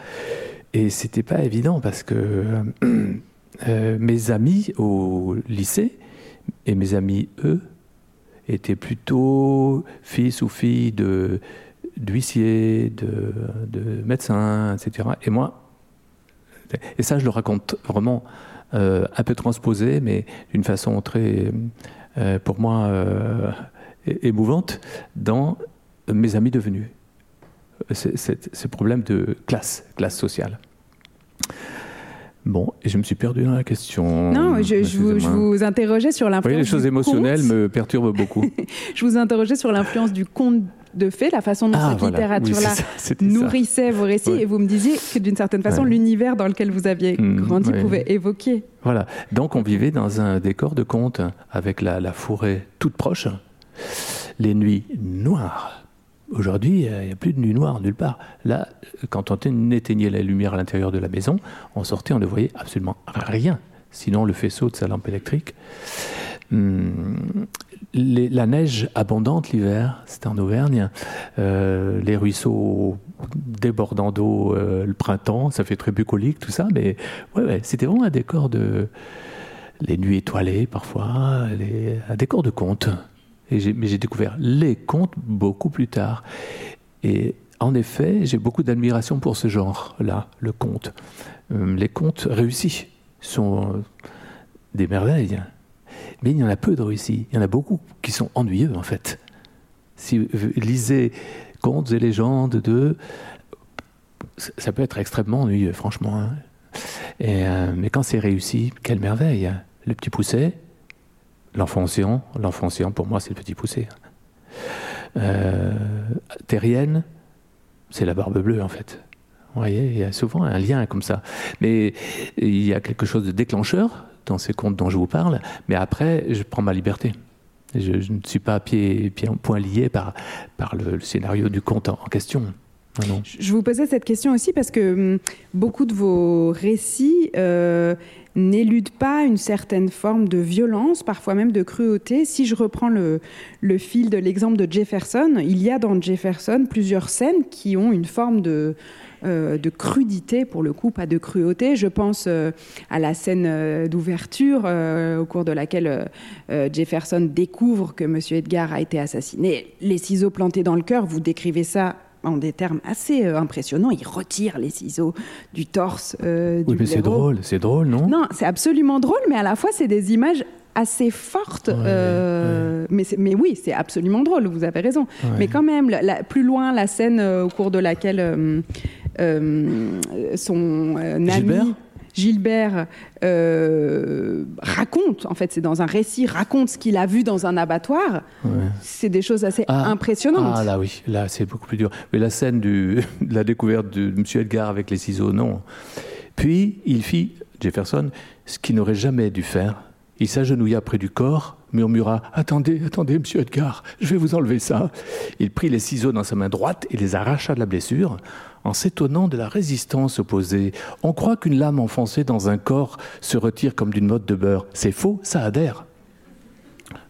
Et c'était pas évident parce que euh, mes amis au lycée et mes amis, eux, étaient plutôt fils ou filles d'huissiers, de, de, médecins, etc. Et moi, et ça je le raconte vraiment euh, un peu transposé, mais d'une façon très, euh, pour moi, émouvante, dans mes amis devenus ce problème de classe, classe sociale. Bon, et je me suis perdu dans la question. Non, je, vous, je vous, interrogeais sur l'influence. Oui, les choses émotionnelles me perturbent beaucoup. je vous interrogeais sur l'influence du conte de fées, la façon dont ah, cette littérature-là nourrissait vos récits, et vous me disiez que d'une certaine façon, l'univers dans lequel vous aviez mmh, grandi pouvait évoquer. Voilà, donc on vivait dans un décor de conte avec la, la forêt toute proche, les nuits noires. Aujourd'hui, il n'y a plus de nuit noire nulle part. Là, quand on éteignait la lumière à l'intérieur de la maison, on sortait, on ne voyait absolument rien, sinon le faisceau de sa lampe électrique. Hum, la neige abondante l'hiver, c'était en Auvergne. Euh, les ruisseaux débordant d'eau euh, le printemps, ça fait très bucolique tout ça, mais ouais, c'était vraiment un décor de. Les nuits étoilées parfois, un décor de conte mais j'ai découvert les contes beaucoup plus tard. Et en effet, j'ai beaucoup d'admiration pour ce genre-là, le conte. Euh, les contes réussis sont des merveilles. Mais il y en a peu de réussis. Il y en a beaucoup qui sont ennuyeux, en fait. Si lisez contes et légendes de. Ça peut être extrêmement ennuyeux, franchement. Hein. Euh, mais quand c'est réussi, quelle merveille. Le petit pousset, L'enfant océan, l'enfant pour moi c'est le petit poussé. Euh, terrienne, c'est la barbe bleue en fait. Voyez, il y a souvent un lien comme ça. Mais il y a quelque chose de déclencheur dans ces contes dont je vous parle, mais après, je prends ma liberté. Je, ne suis pas pied, pied, point lié par, par le, scénario du conte en, question. Je vous posais cette question aussi parce que hum, beaucoup de vos récits euh, n'élude pas une certaine forme de violence, parfois même de cruauté. Si je reprends le, fil de l'exemple de Jefferson, il y a dans Jefferson plusieurs scènes qui ont une forme de, de crudité, pour le coup, pas de cruauté. Je pense euh, à la scène euh, d'ouverture au cours de laquelle Jefferson découvre que M. Edgar a été assassiné. Les ciseaux plantés dans le cœur, vous décrivez ça en des termes assez euh, impressionnants. Il retire les ciseaux du torse euh, du Oui, mais c'est drôle, c'est drôle, non? Non, c'est absolument drôle, mais à la fois, c'est des images assez fortes. Euh, Mais, mais, oui, c'est absolument drôle, vous avez raison. Mais quand même, plus loin, la scène au cours de laquelle son ami... Gilbert euh, raconte, en fait, c'est dans un récit, raconte ce qu'il a vu dans un abattoir. C'est des choses assez ah. impressionnantes. Ah là oui, là c'est beaucoup plus dur. Mais la scène du, de la découverte de M. Edgar avec les ciseaux, non. Puis il fit, Jefferson, ce qu'il n'aurait jamais dû faire. Il s'agenouilla près du corps, murmura Attendez, attendez, monsieur Edgar, je vais vous enlever ça. Il prit les ciseaux dans sa main droite et les arracha de la blessure en s'étonnant de la résistance opposée. On croit qu'une lame enfoncée dans un corps se retire comme d'une motte de beurre. C'est faux, ça adhère.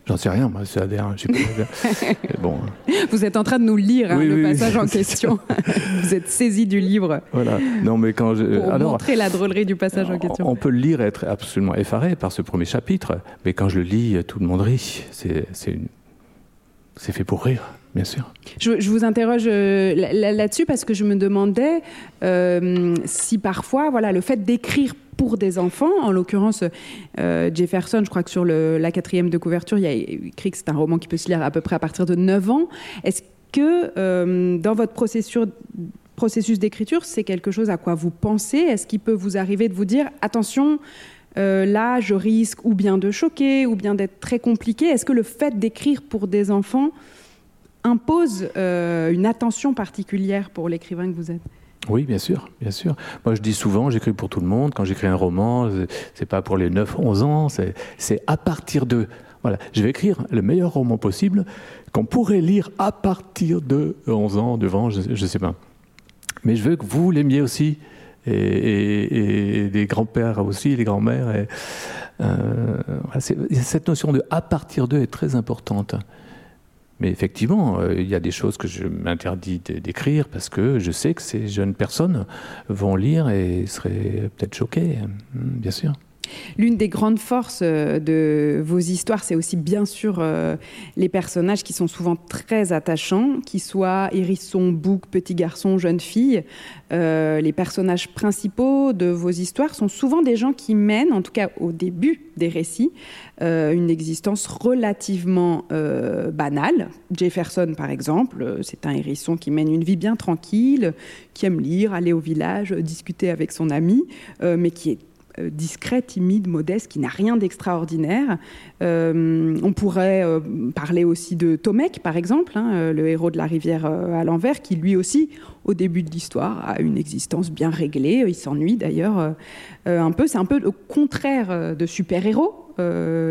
J'en sais rien, moi, ça adhère. bon. Vous êtes en train de nous lire hein, le passage en question. Vous êtes saisi du livre. Voilà. Non, mais quand je... Pour Alors, montrer la drôlerie du passage en question. On peut le lire et être absolument effaré par ce premier chapitre, mais quand je le lis, tout le monde rit. C'est une... fait pour rire. Bien sûr. Je, vous interroge euh, là-dessus parce que je me demandais euh, si parfois, voilà, le fait d'écrire pour des enfants, en l'occurrence euh, Jefferson, je crois que sur la quatrième de couverture, il a écrit que c'est un roman qui peut se lire à peu près à partir de 9 ans. Est-ce que dans votre processus d'écriture, c'est quelque chose à quoi vous pensez? Est-ce qu'il peut vous arriver de vous dire attention là, je risque ou bien de choquer, ou bien d'être très compliqué? Est-ce que le fait d'écrire pour des enfants impose une attention particulière pour l'écrivain que vous êtes. Oui, bien sûr, bien sûr. Moi, je dis souvent, j'écris pour tout le monde. Quand j'écris un roman, c'est pas pour les 9-11 ans, c'est à partir de. Voilà, je vais écrire le meilleur roman possible qu'on pourrait lire à partir de 11 ans, devant, je ne sais pas. Mais je veux que vous l'aimiez aussi, et, les grands-pères aussi, les grands-mères. Euh, cette notion de à partir d'eux est très importante. Mais effectivement, euh, il y a des choses que je m'interdis d'écrire parce que je sais que ces jeunes personnes vont lire et seraient peut-être choquées, hein, bien sûr. L'une des grandes forces euh, de vos histoires, c'est aussi bien sûr euh, les personnages qui sont souvent très attachants, qu'ils soient hérisson, bouc, petit garçon, jeune fille. Euh, les personnages principaux de vos histoires sont souvent des gens qui mènent, en tout cas au début des récits, une existence relativement banale. Jefferson, par exemple, c'est un hérisson qui mène une vie bien tranquille, qui aime lire, aller au village, discuter avec son ami, mais qui est discret, timide, modeste, qui n'a rien d'extraordinaire. Euh, on pourrait euh, parler aussi de Tomek, par exemple, hein, le héros de la rivière à l'envers, qui lui aussi, au début de l'histoire, a une existence bien réglée. Il s'ennuie d'ailleurs un peu. C'est un peu le contraire de super-héros,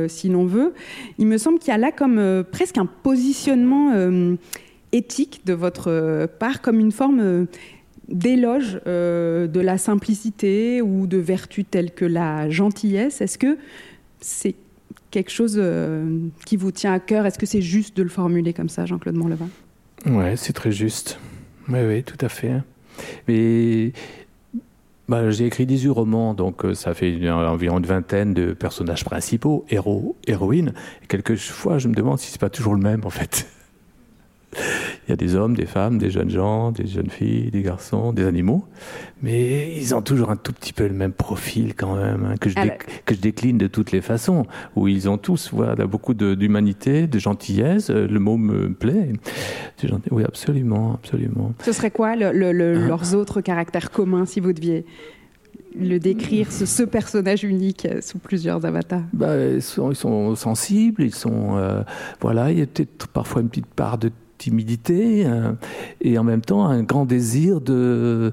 si l'on veut. Il me semble qu'il y a là comme presque un positionnement éthique de votre part, comme une forme d'éloge euh, de la simplicité ou de vertus telles que la gentillesse. Est-ce que c'est quelque chose euh, qui vous tient à cœur? Est-ce que c'est juste de le formuler comme ça, Jean-Claude Montlevin Oui, c'est très juste. Oui, oui, tout à fait. Mais bah, j'ai écrit 18 romans, donc euh, ça fait environ une vingtaine de personnages principaux, héros, héroïnes. Quelquefois, je me demande si c'est pas toujours le même, en fait. Il y a des hommes, des femmes, des jeunes gens, des jeunes filles, des garçons, des animaux, mais ils ont toujours un tout petit peu le même profil quand même, hein, que, je que je décline de toutes les façons, où ils ont tous voilà, beaucoup d'humanité, de, gentillesse, euh, le mot me plaît. Oui, absolument, absolument. Ce serait quoi le, hein? leurs autres caractères communs si vous deviez le décrire, ce, personnage unique euh, sous plusieurs avatars? Bah, ils, sont, ils, sont, sensibles, ils sont. Euh, voilà, il y a peut-être parfois une petite part de timidité euh, et en même temps un grand désir de,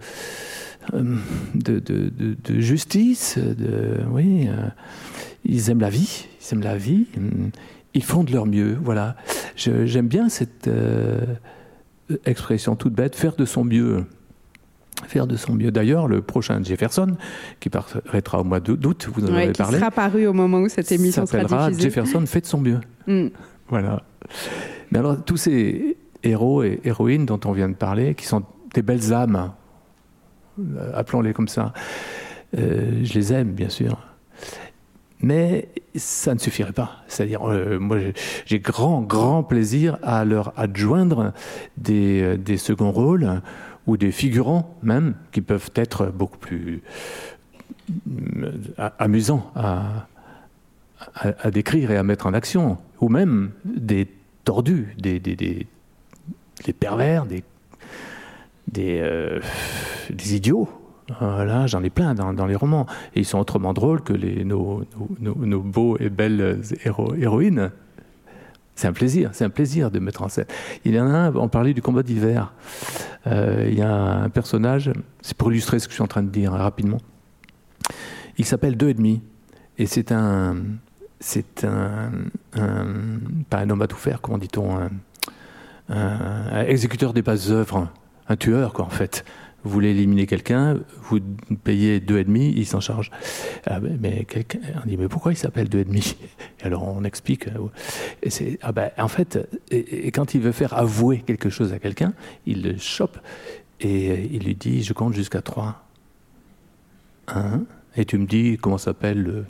euh, de, de, justice. De, oui, euh, ils aiment la vie, ils aiment la vie, ils font de leur mieux. Voilà. J'aime bien cette expression toute bête, faire de son mieux faire de son mieux. D'ailleurs, le prochain Jefferson, qui paraîtra au mois d'août, vous en avez parlé. Qui sera paru au moment où cette émission sera diffusée. Jefferson fait de son mieux. Mm. Voilà. Mais alors, tous ces héros et héroïnes dont on vient de parler, qui sont des belles âmes, euh, appelons-les comme ça, euh, je les aime, bien sûr. Mais ça ne suffirait pas. C'est-à-dire, euh, moi, j'ai grand, grand plaisir à leur adjoindre des, des seconds rôles ou des figurants même, qui peuvent être beaucoup plus amusants à, à, décrire et à mettre en action, ou même des tordus, des, pervers, des, euh, idiots. Voilà, j'en ai plein dans, les romans. Et ils sont autrement drôles que nos, beaux et belles héroïnes. C'est un plaisir, c'est un plaisir de mettre en scène. Il y en a un, on parlait du combat d'hiver. Euh, il y a un personnage, c'est pour illustrer ce que je suis en train de dire hein, rapidement. Il s'appelle Deux et demi. Et c'est un, c'est un, pas un homme à tout faire, comment dit-on, un, exécuteur des bases œuvres, un tueur, quoi, en fait. Vous voulez éliminer quelqu'un, vous payez deux et demi, il s'en charge. Ah mais on dit mais pourquoi il s'appelle deux et demi? Alors on explique. Euh, c'est ah ben, en fait, et, quand il veut faire avouer quelque chose à quelqu'un, il le chope et il lui dit je compte jusqu'à trois. Un. Et tu me dis comment s'appelle le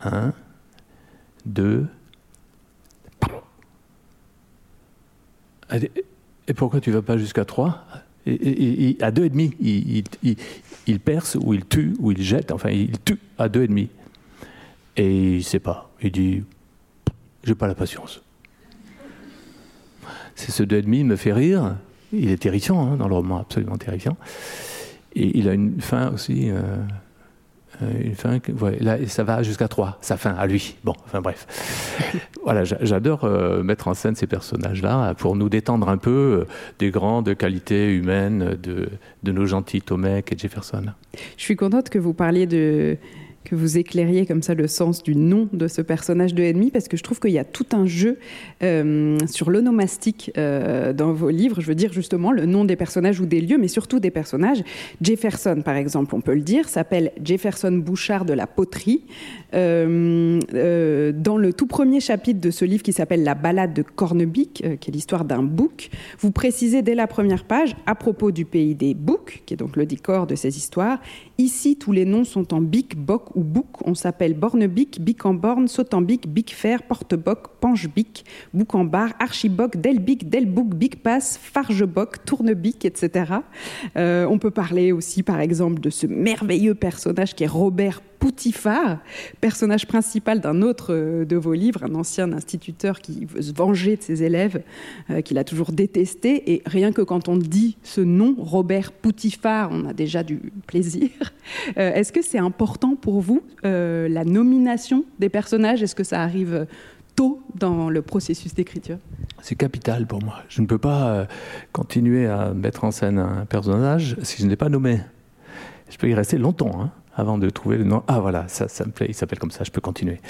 un, deux. Et pourquoi tu vas pas jusqu'à 3 et, À 2,5, il, il, il, perce ou il tue ou il jette, enfin il tue à 2,5. Et il ne sait pas. Il dit J'ai pas la patience. C'est ce 2,5 me fait rire. Il est terrifiant hein, dans le roman, absolument terrifiant. Et il a une fin aussi. Euh, une fin, là, ça va jusqu'à 3, sa fin à lui. Bon, enfin bref. voilà, j'adore euh, mettre en scène ces personnages-là pour nous détendre un peu des grandes qualités humaines de, de nos gentils Tomek et Jefferson. Je suis contente que vous parliez de, que vous éclairiez comme ça le sens du nom de ce personnage de ennemi, parce que je trouve qu'il y a tout un jeu euh, sur l'onomastique euh, dans vos livres. Je veux dire justement le nom des personnages ou des lieux, mais surtout des personnages. Jefferson, par exemple, on peut le dire, s'appelle Jefferson Bouchard de la poterie. Euh, dans le tout premier chapitre de ce livre qui s'appelle La balade de Cornebic, qui est l'histoire d'un bouc, vous précisez dès la première page, à propos du pays des boucs, qui est donc le décor de ces histoires, ici tous les noms sont en bic, boc ou bouc. On s'appelle Bornebic, Bic en borne, Sautambic, Bic fer, Porte-boc, Penche-bic, Bouc en bar, Archiboc, Delbic, Delbouc, Bic passe, Fargeboc, Tournebic, etc. Euh, on peut parler aussi, par exemple, de ce merveilleux personnage qui est Robert Poutifard, personnage principal d'un autre euh, de vos livres, un ancien instituteur qui veut se venger de ses élèves, euh, qu'il a toujours détesté. Et rien que quand on dit ce nom, Robert Poutifard, on a déjà du plaisir. Euh, est-ce que c'est important pour vous, la nomination des personnages? Est-ce que ça arrive tôt dans le processus d'écriture? C'est capital pour moi. Je ne peux pas continuer à mettre en scène un personnage si je n'ai pas nommé. Je peux y rester longtemps. Hein avant de trouver le nom. Ah voilà, ça, ça me plaît, il s'appelle comme ça, je peux continuer.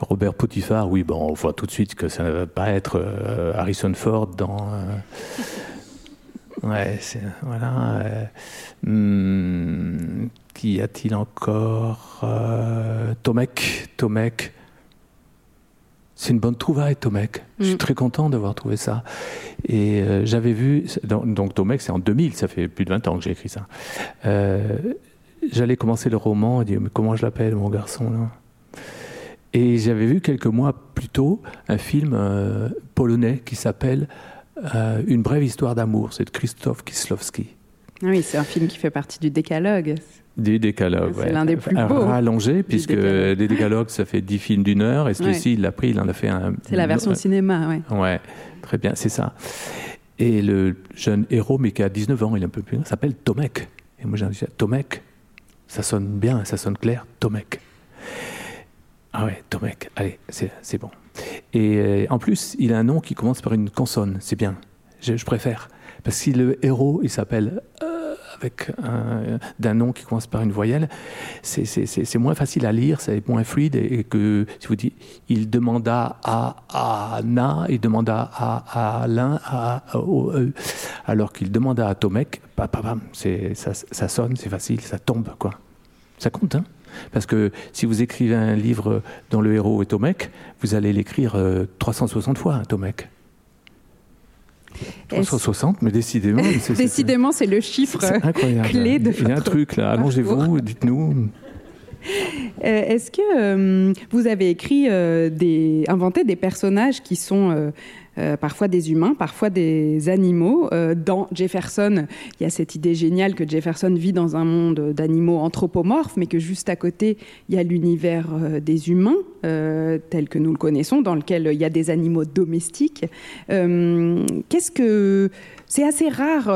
Robert Potiphar, oui, bon, on voit tout de suite que ça ne va pas être euh, Harrison Ford dans. Euh, ouais, c'est. Voilà. Euh, hmm, qui a-t-il encore Tomek. Tomek. C'est une bonne trouvaille, Tomek. Je suis mm. très content d'avoir trouvé ça. Et j'avais vu. Donc, Tomek, c'est en 2000, ça fait plus de 20 ans que j'ai écrit ça j'allais commencer le roman et dire mais comment je l'appelle mon garçon là? Et j'avais vu quelques mois plus tôt un film euh, polonais qui s'appelle euh, Une brève histoire d'amour, c'est de Krzysztof Kieslowski. Ah oui, c'est un film qui fait partie du décalogue. Du décalogue, C'est l'un des plus beaux. Rallongé, puisque des décalogues, ça fait 10 films d'une heure, et celui-ci, il l'a pris, il en a fait un. C'est la version cinéma, ouais. Ouais, très bien, c'est ça. Et le jeune héros, mais qui a 19 ans, il est un peu plus s'appelle Tomek. Et moi, j'ai dit, Tomek, ça sonne bien, ça sonne clair, Tomek. Ah ouais, Tomek, allez, c'est bon. Et euh, en plus, il a un nom qui commence par une consonne, c'est bien. Je, préfère. Parce que si le héros, il s'appelle euh, avec d'un nom qui commence par une voyelle, c'est moins facile à lire, c'est moins fluide. Et, que, si vous dites, il demanda à Anna, il demanda à Alain, à, e, alors qu'il demanda à Tomek, ça, ça sonne, c'est facile, ça tombe, quoi. Ça compte, hein Parce que si vous écrivez un livre dont le héros est Tomek, vous allez l'écrire 360 euh, fois, un Tomek. 360, mais décidément. décidément, c'est le chiffre clé de. Il y a un truc là, allongez-vous, dites-nous. Euh, est-ce que euh, vous avez écrit, des, inventé des personnages qui sont euh, parfois des humains, parfois des animaux. Euh, dans Jefferson, il y a cette idée géniale que Jefferson vit dans un monde d'animaux anthropomorphes, mais que juste à côté, il y a l'univers euh, des humains, tel que nous le connaissons, dans lequel il y a des animaux domestiques. Qu'est-ce que c'est assez rare,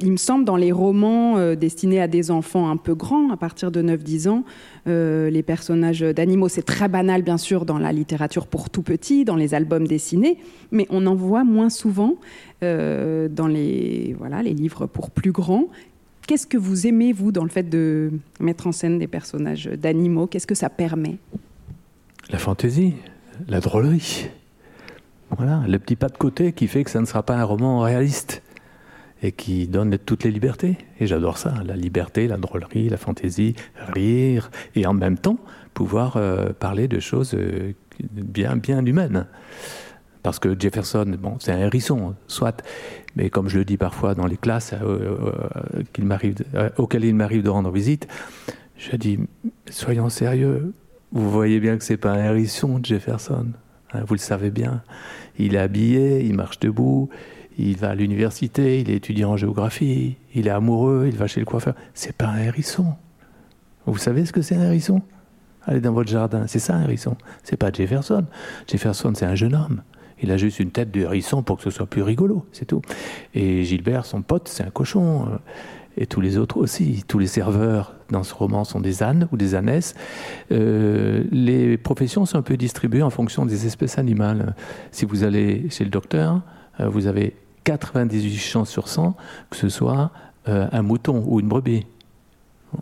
il me semble, dans les romans destinés à des enfants un peu grands, à partir de 9-10 ans, les personnages d'animaux. C'est très banal, bien sûr, dans la littérature pour tout petit, dans les albums dessinés, mais on en voit moins souvent dans les, voilà, les livres pour plus grands. Qu'est-ce que vous aimez, vous, dans le fait de mettre en scène des personnages d'animaux? Qu'est-ce que ça permet? La fantaisie, la drôlerie. Voilà, le petit pas de côté qui fait que ça ne sera pas un roman réaliste et qui donne toutes les libertés. Et j'adore ça, la liberté, la drôlerie, la fantaisie, rire, et en même temps pouvoir euh, parler de choses euh, bien, bien humaines. Parce que Jefferson, bon, c'est un hérisson, soit, mais comme je le dis parfois dans les classes euh, auxquelles il m'arrive de rendre visite, je dis, soyons sérieux, vous voyez bien que c'est pas un hérisson, Jefferson. Hein, vous le savez bien. Il est habillé, il marche debout, il va à l'université, il est étudiant en géographie, il est amoureux, il va chez le coiffeur. C'est pas un hérisson. Vous savez ce que c'est un hérisson? Allez dans votre jardin, c'est ça un hérisson. C'est pas Jefferson. Jefferson, c'est un jeune homme. Il a juste une tête de hérisson pour que ce soit plus rigolo, c'est tout. Et Gilbert, son pote, c'est un cochon. et tous les autres aussi. Tous les serveurs dans ce roman sont des ânes ou des ânesses. Euh, les professions sont un peu distribuées en fonction des espèces animales. Si vous allez chez le docteur, euh, vous avez 98 chances sur 100 que ce soit euh, un mouton ou une brebis.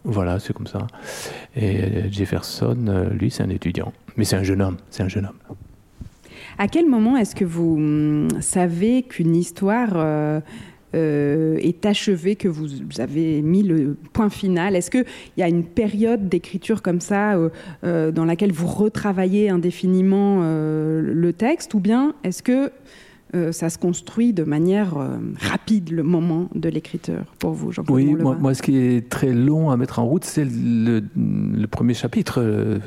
Voilà, c'est comme ça. Et Jefferson, lui, c'est un étudiant. Mais c'est un jeune homme, c'est un jeune homme. À quel moment est-ce que vous hum, savez qu'une histoire euh, est achevé, que vous avez mis le point final? Est-ce qu'il y a une période d'écriture comme ça euh, euh, dans laquelle vous retravaillez indéfiniment le texte? Ou bien est-ce que ça se construit de manière rapide le moment de l'écriture pour vous, jean Oui, moi, ce qui est très long à mettre en route, c'est le, le, premier chapitre.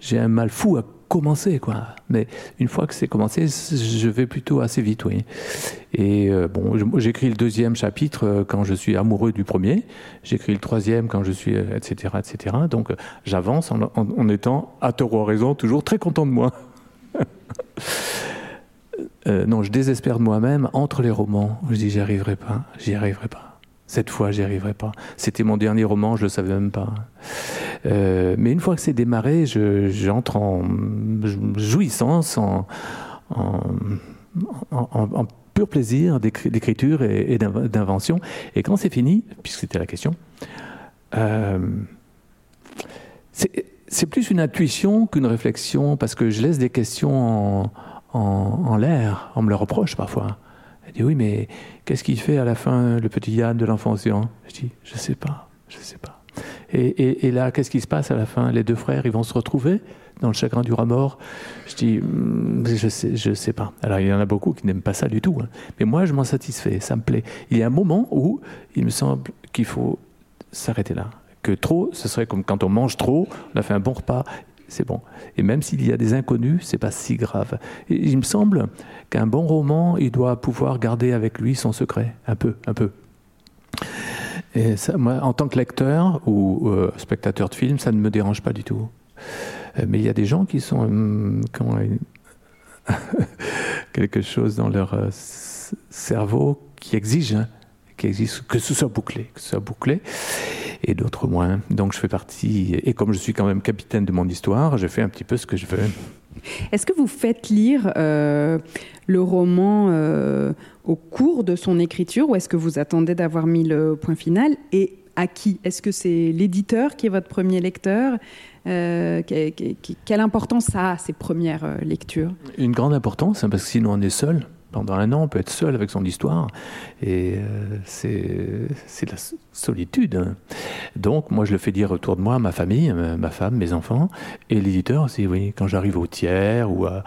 J'ai un mal fou à commencer, quoi. Mais une fois que c'est commencé, je vais plutôt assez vite, oui. Et euh, bon, j'écris le deuxième chapitre euh, quand je suis amoureux du premier, j'écris le troisième quand je suis, etc., euh, etc. Donc j'avance en, étant, à tort ou raison, toujours très content de moi. non, je désespère de moi-même entre les romans. Je dis, j'y arriverai pas, j'y arriverai pas. Cette fois, j'y arriverai pas. C'était mon dernier roman, je le savais même pas. Euh, mais une fois que c'est démarré, j'entre en jouissance, en, en, pur plaisir d'écriture et, d'invention. Et quand c'est fini, puisque c'était la question, euh, c'est plus une intuition qu'une réflexion, parce que je laisse des questions en, l'air, on me le reproche parfois. Elle dit oui, mais qu'est-ce qu'il fait à la fin, le petit Yann de l'enfant océan? Je dis, je sais pas, je sais pas. Et, là, qu'est-ce qui se passe à la fin? Les deux frères, ils vont se retrouver dans le chagrin du mort? Je dis, hmm, je sais, je sais pas. Alors, il y en a beaucoup qui n'aiment pas ça du tout. Hein. Mais moi, je m'en satisfais, ça me plaît. Il y a un moment où il me semble qu'il faut s'arrêter là. Que trop, ce serait comme quand on mange trop, on a fait un bon repas, c'est bon. Et même s'il y a des inconnus, c'est pas si grave. il me semble qu'un bon roman, il doit pouvoir garder avec lui son secret, un peu, un peu. Et moi, en tant que lecteur ou euh, spectateur de film, ça ne me dérange pas du tout. Euh, mais il y a des gens qui sont hum, quelque chose dans leur euh, cerveau qui exige, hein, qui que ce soit bouclé, que ce soit bouclé et d'autres moins. Donc je fais partie, et comme je suis quand même capitaine de mon histoire, je fais un petit peu ce que je veux. Est-ce que vous faites lire euh, le roman euh, au cours de son écriture ou est-ce que vous attendez d'avoir mis le point final Et à qui? Est-ce que c'est l'éditeur qui est votre premier lecteur? Euh, Quelle importance ça a, ces premières lectures? Une grande importance, hein, parce que sinon on est seul pendant un an, on peut être seul avec son histoire, et euh, c'est la solitude. Donc, moi, je le fais dire autour de moi, ma famille, ma femme, mes enfants, et l'éditeur aussi, oui, quand j'arrive au tiers ou à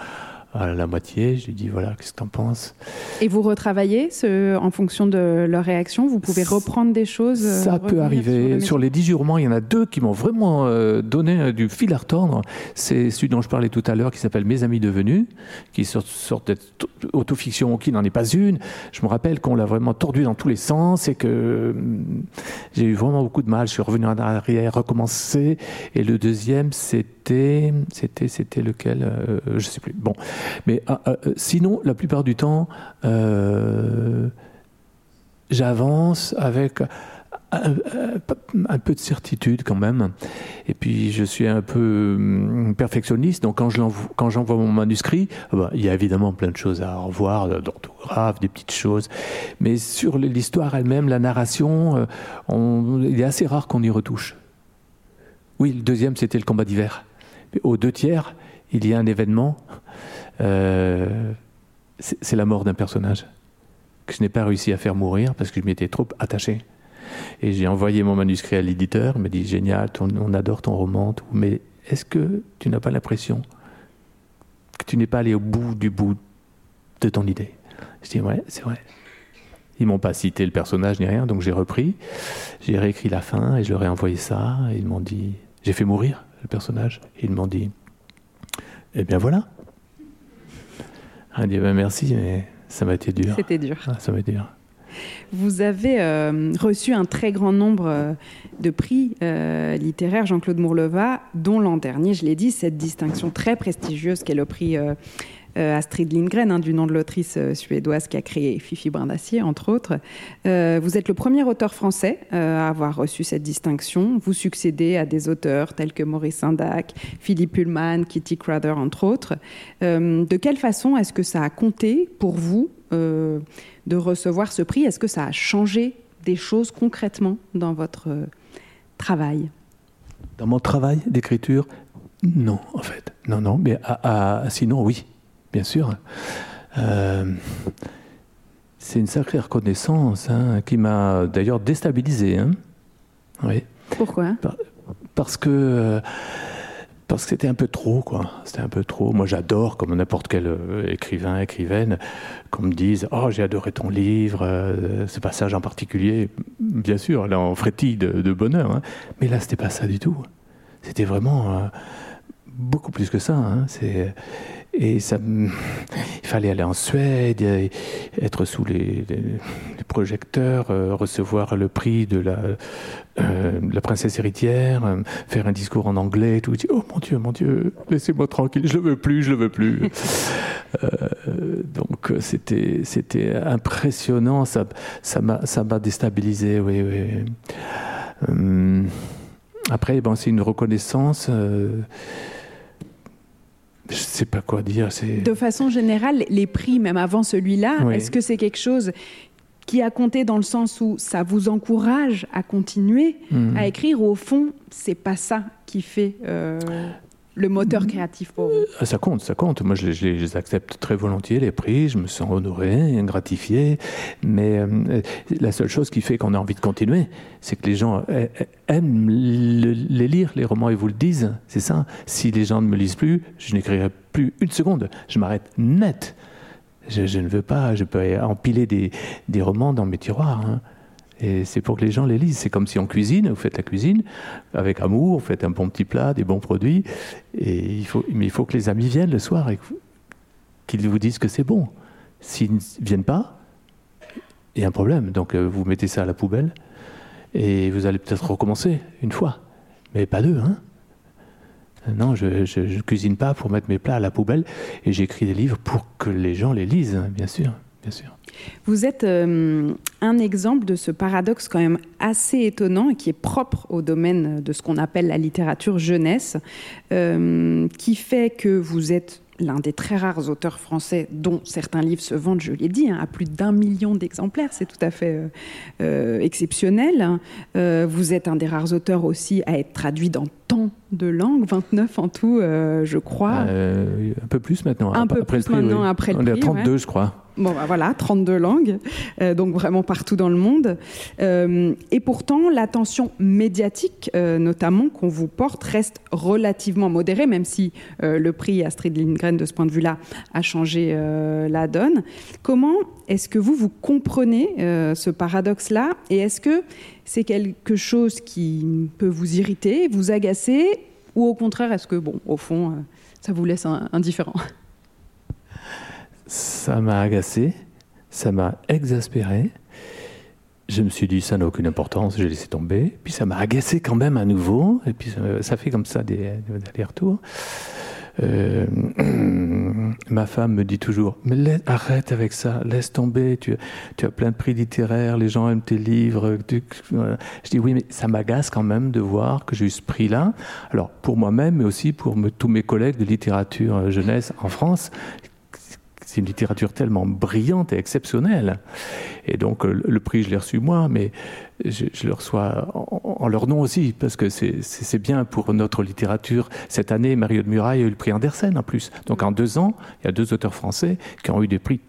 à la moitié. Je lui dis voilà, qu'est-ce que tu en penses? Et vous retravaillez ce, en fonction de leur réaction? Vous pouvez reprendre des choses euh, Ça peut arriver. Sur, les 18 romans, il y en a deux qui m'ont vraiment euh, donné euh, du fil à retordre. C'est celui dont je parlais tout à l'heure qui s'appelle Mes amis devenus, qui est une sorte d'autofiction qui n'en est pas une. Je me rappelle qu'on l'a vraiment tordu dans tous les sens et que j'ai eu vraiment beaucoup de mal. Je suis revenu en arrière, recommencé. Et le deuxième, c'était, c'était, c'était lequel? Je sais plus. Bon, mais ah, ah, euh, sinon, la plupart du temps, euh, j'avance avec un, peu de certitude quand même. Et puis je suis un peu hum, perfectionniste, donc quand j'envoie mon manuscrit, ah bah, il y a évidemment plein de choses à revoir, d'orthographe, des petites choses. Mais sur l'histoire elle-même, la narration, euh, il est assez rare qu'on y retouche. Oui, le deuxième, c'était le combat d'hiver. Aux deux tiers, il y a un événement euh, c'est la mort d'un personnage que je n'ai pas réussi à faire mourir parce que je m'étais trop attaché. Et j'ai envoyé mon manuscrit à l'éditeur, il m'a dit génial, on adore ton roman, mais est-ce que tu n'as pas l'impression que tu n'es pas allé au bout du bout de ton idée? Je dis ouais, c'est vrai. Ils m'ont pas cité le personnage ni rien, donc j'ai repris, j'ai réécrit la fin et je leur ai envoyé ça. Ils m'ont dit, j'ai fait mourir le personnage. Ils m'ont dit, eh bien voilà. Elle dit ben merci, mais ça m'a été dur. C'était dur. Ah, ça m'a été dur. Vous avez euh, reçu un très grand nombre euh, de prix euh, littéraires, Jean-Claude Mourleva, dont l'an dernier, je l'ai dit, cette distinction très prestigieuse qu'est le prix Astrid Lindgren, hein, du nom de l'autrice suédoise qui a créé Fifi Brin d'Acier, entre autres. vous êtes le premier auteur français à avoir reçu cette distinction. Vous succédez à des auteurs tels que Maurice Sindac, Philippe Pullman, Kitty Crowther, entre autres. de quelle façon est-ce que ça a compté pour vous de recevoir ce prix? Est-ce que ça a changé des choses concrètement dans votre travail? Dans mon travail d'écriture, non, en fait. Non, non, mais sinon, oui, bien sûr. Euh, c'est une sacrée reconnaissance hein, qui m'a d'ailleurs déstabilisé. Hein. Oui. Pourquoi? Parce que euh, parce que c'était un peu trop, quoi. C'était un peu trop. Moi, j'adore, comme n'importe quel euh, écrivain, écrivaine, qu'on me dise Oh, j'ai adoré ton livre, euh, ce passage en particulier. Bien sûr, là, on frétille de, bonheur. Hein. Mais là, c'était pas ça du tout. C'était vraiment euh, beaucoup plus que ça. Hein. C'est et ça, il fallait aller en Suède, être sous les, projecteurs, euh, recevoir le prix de la, euh, la princesse héritière, euh, faire un discours en anglais, tout. Oh mon Dieu, mon Dieu, laissez-moi tranquille, je le veux plus, je le veux plus. donc c'était c'était impressionnant, ça ça m'a ça m'a déstabilisé, oui oui. après, bon, c'est une reconnaissance je ne sais pas quoi dire. De façon générale, les prix, même avant celui-là, est-ce que c'est quelque chose qui a compté dans le sens où ça vous encourage à continuer hmm. à écrire? Ou au fond, c'est pas ça qui fait euh, le moteur créatif pour vous ah, Ça compte, ça compte. Moi, je les, accepte très volontiers, les prix. Je me sens honoré, gratifié. Mais euh, la seule chose qui fait qu'on a envie de continuer, c'est que les gens aiment les lire, les romans, ils vous le disent. C'est ça. Si les gens ne me lisent plus, je n'écrirai plus une seconde. Je m'arrête net. Je, ne veux pas, je peux empiler des, des romans dans mes tiroirs. Hein. Et c'est pour que les gens les lisent. C'est comme si on cuisine, vous faites la cuisine avec amour, vous faites un bon petit plat, des bons produits. Et il faut, mais il faut que les amis viennent le soir et qu'ils vous disent que c'est bon. S'ils ne viennent pas, il y a un problème. Donc euh, vous mettez ça à la poubelle et vous allez peut-être recommencer une fois, mais pas deux. Hein non, je ne cuisine pas pour mettre mes plats à la poubelle et j'écris des livres pour que les gens les lisent, bien sûr. Bien sûr. Vous êtes euh, un exemple de ce paradoxe quand même assez étonnant et qui est propre au domaine de ce qu'on appelle la littérature jeunesse, euh, qui fait que vous êtes l'un des très rares auteurs français dont certains livres se vendent, je l'ai dit, hein, à plus d'un million d'exemplaires. C'est tout à fait euh, exceptionnel. vous êtes un des rares auteurs aussi à être traduit dans tant de langues, 29 en tout, je crois. un peu plus maintenant. Un peu plus maintenant après le prix. On est à 32, je crois. Bon, bah voilà, 32 langues, euh, donc vraiment partout dans le monde. Euh, et pourtant, l'attention médiatique, euh, notamment, qu'on vous porte, reste relativement modérée, même si le prix Astrid Lindgren, de ce point de vue-là, a changé la donne. Comment est-ce que vous, vous comprenez ce paradoxe-là? Et est-ce que c'est quelque chose qui peut vous irriter, vous agacer Ou au contraire, est-ce que, bon, au fond, ça vous laisse indifférent? Ça m'a agacé, ça m'a exaspéré. Je me suis dit, ça n'a aucune importance, j'ai laissé tomber. Puis ça m'a agacé quand même à nouveau, et puis ça, fait comme ça des, allers-retours. Euh, ma femme me dit toujours, mais arrête avec ça, laisse tomber, tu, tu, as plein de prix littéraires, les gens aiment tes livres. Je dis oui, mais ça m'agace quand même de voir que j'ai eu ce prix-là. Alors pour moi-même, mais aussi pour tous mes collègues de littérature euh, jeunesse en France, une littérature tellement brillante et exceptionnelle. Et donc euh, le prix, je l'ai reçu moi, mais je, le reçois en, leur nom aussi, parce que c'est bien pour notre littérature. Cette année, Mario de Muraille a eu le prix Andersen en plus. Donc en deux ans, il y a deux auteurs français qui ont eu des prix,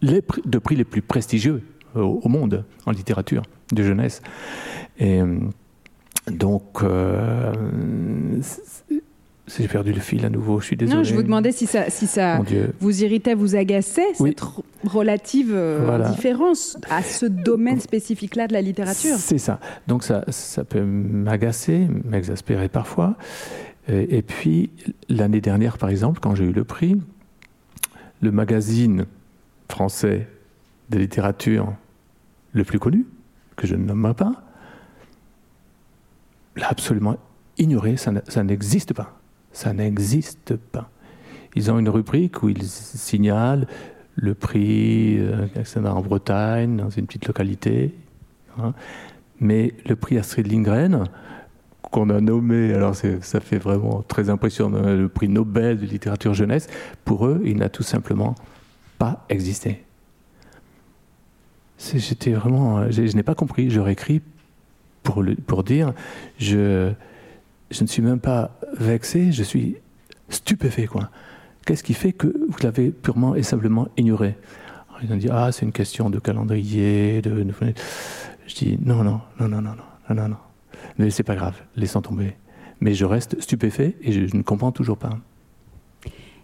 les prix, de prix les plus prestigieux au, monde en littérature de jeunesse. Et euh, donc, euh, j'ai perdu le fil à nouveau, je suis désolé. Non, je vous demandais si ça, si ça vous irritait, vous agaçait, cette relative euh, différence à ce domaine spécifique-là de la littérature. C'est ça. Donc ça, ça peut m'agacer, m'exaspérer parfois. Et, puis, l'année dernière, par exemple, quand j'ai eu le prix, le magazine français de littérature le plus connu, que je ne nommerai pas, l'a absolument ignoré, ça n'existe pas. Ça n'existe pas. ils ont une rubrique où ils signalent le prix euh, en Bretagne, dans une petite localité. Hein. Mais le prix Astrid Lindgren, qu'on a nommé, alors ça fait vraiment très impressionnant, le prix Nobel de littérature jeunesse, pour eux, il n'a tout simplement pas existé. J'étais vraiment, je, n'ai pas compris. J'aurais écrit pour, pour dire, je, je ne suis même pas vexé, je suis stupéfait. Quoi. Qu'est-ce qui fait que vous l'avez purement et simplement ignoré? Ils ont dit Ah, c'est une question de calendrier. De... Je dis Non, non, non, non, non, non, non, non. Mais c'est pas grave, laissons tomber. Mais je reste stupéfait et je, ne comprends toujours pas.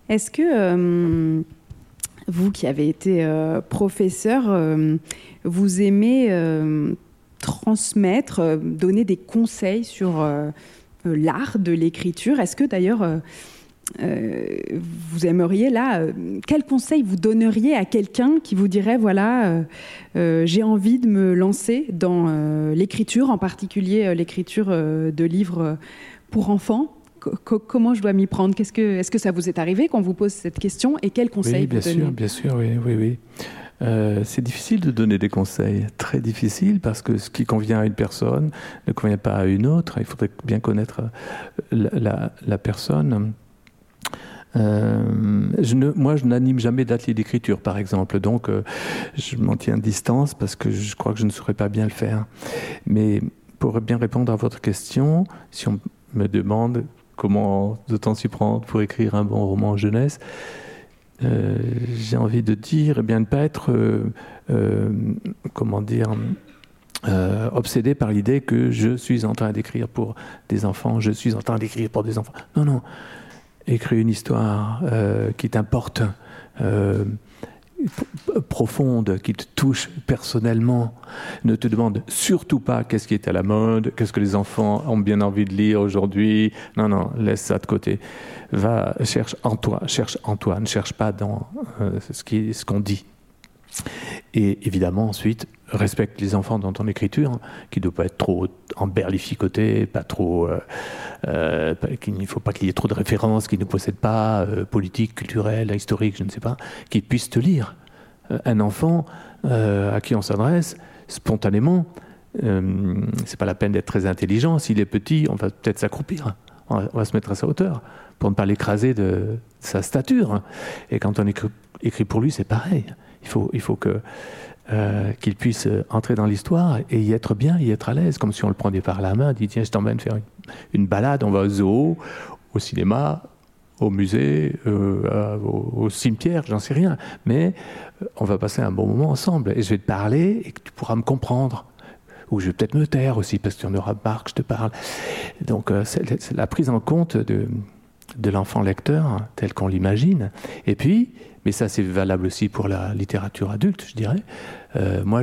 Est-ce que. Euh, vous qui avez été euh, professeur, euh, vous aimez transmettre, donner des conseils sur, l'art de l'écriture. Est-ce que d'ailleurs euh, vous aimeriez là, euh, quel conseil vous donneriez à quelqu'un qui vous dirait voilà, euh, j'ai envie de me lancer dans l'écriture, en particulier l'écriture de livres pour enfants? Comment je dois m'y prendre? Qu'est-ce que, Est-ce que ça vous est arrivé qu'on vous pose cette question Et quels conseils oui, bien sûr, Bien sûr, oui, oui, oui. C'est difficile de donner des conseils, très difficile, parce que ce qui convient à une personne ne convient pas à une autre. Il faudrait bien connaître la, la personne. Euh, moi, je n'anime jamais d'atelier d'écriture, par exemple, donc euh, je m'en tiens à distance parce que je crois que je ne saurais pas bien le faire. Mais pour bien répondre à votre question, si on me demande comment de temps s'y prendre pour écrire un bon roman jeunesse, euh, j'ai envie de dire, eh bien, ne pas être, comment dire, obsédé par l'idée que je suis en train d'écrire pour des enfants, je suis en train d'écrire pour des enfants. Non, non, écris une histoire euh, qui t'importe, euh, profonde, qui te touche personnellement. Ne te demande surtout pas qu'est-ce qui est à la mode, qu'est-ce que les enfants ont bien envie de lire aujourd'hui. Non, non, laisse ça de côté. Va, cherche en toi, cherche en toi, ne cherche pas dans euh, ce qu'on dit. Et évidemment, ensuite, respecte les enfants dans ton écriture, qui ne doit pas être trop emberlificoté, pas trop. Euh, euh, qu'il ne faut pas qu'il y ait trop de références qui ne possèdent pas, euh, politiques, culturelles, historiques, je ne sais pas, qui puissent te lire. un enfant à qui on s'adresse, spontanément, c'est pas la peine d'être très intelligent. S'il est petit, on va peut-être s'accroupir. On, va se mettre à sa hauteur pour ne pas l'écraser de, sa stature. Et quand on écrit pour lui, c'est pareil. Il faut, euh, qu'il puisse entrer dans l'histoire et y être bien, y être à l'aise, comme si on le prenait par la main, dit tiens, je t'emmène faire une, balade, on va au zoo, au cinéma, au musée, euh, au, cimetière, j'en sais rien, mais euh, on va passer un bon moment ensemble et je vais te parler et tu pourras me comprendre. Ou je vais peut-être me taire aussi parce que tu en auras marre que je te parle. Donc c'est la prise en compte de, de l'enfant lecteur hein, tel qu'on l'imagine. Et puis, mais ça c'est valable aussi pour la littérature adulte, je dirais. Euh, moi,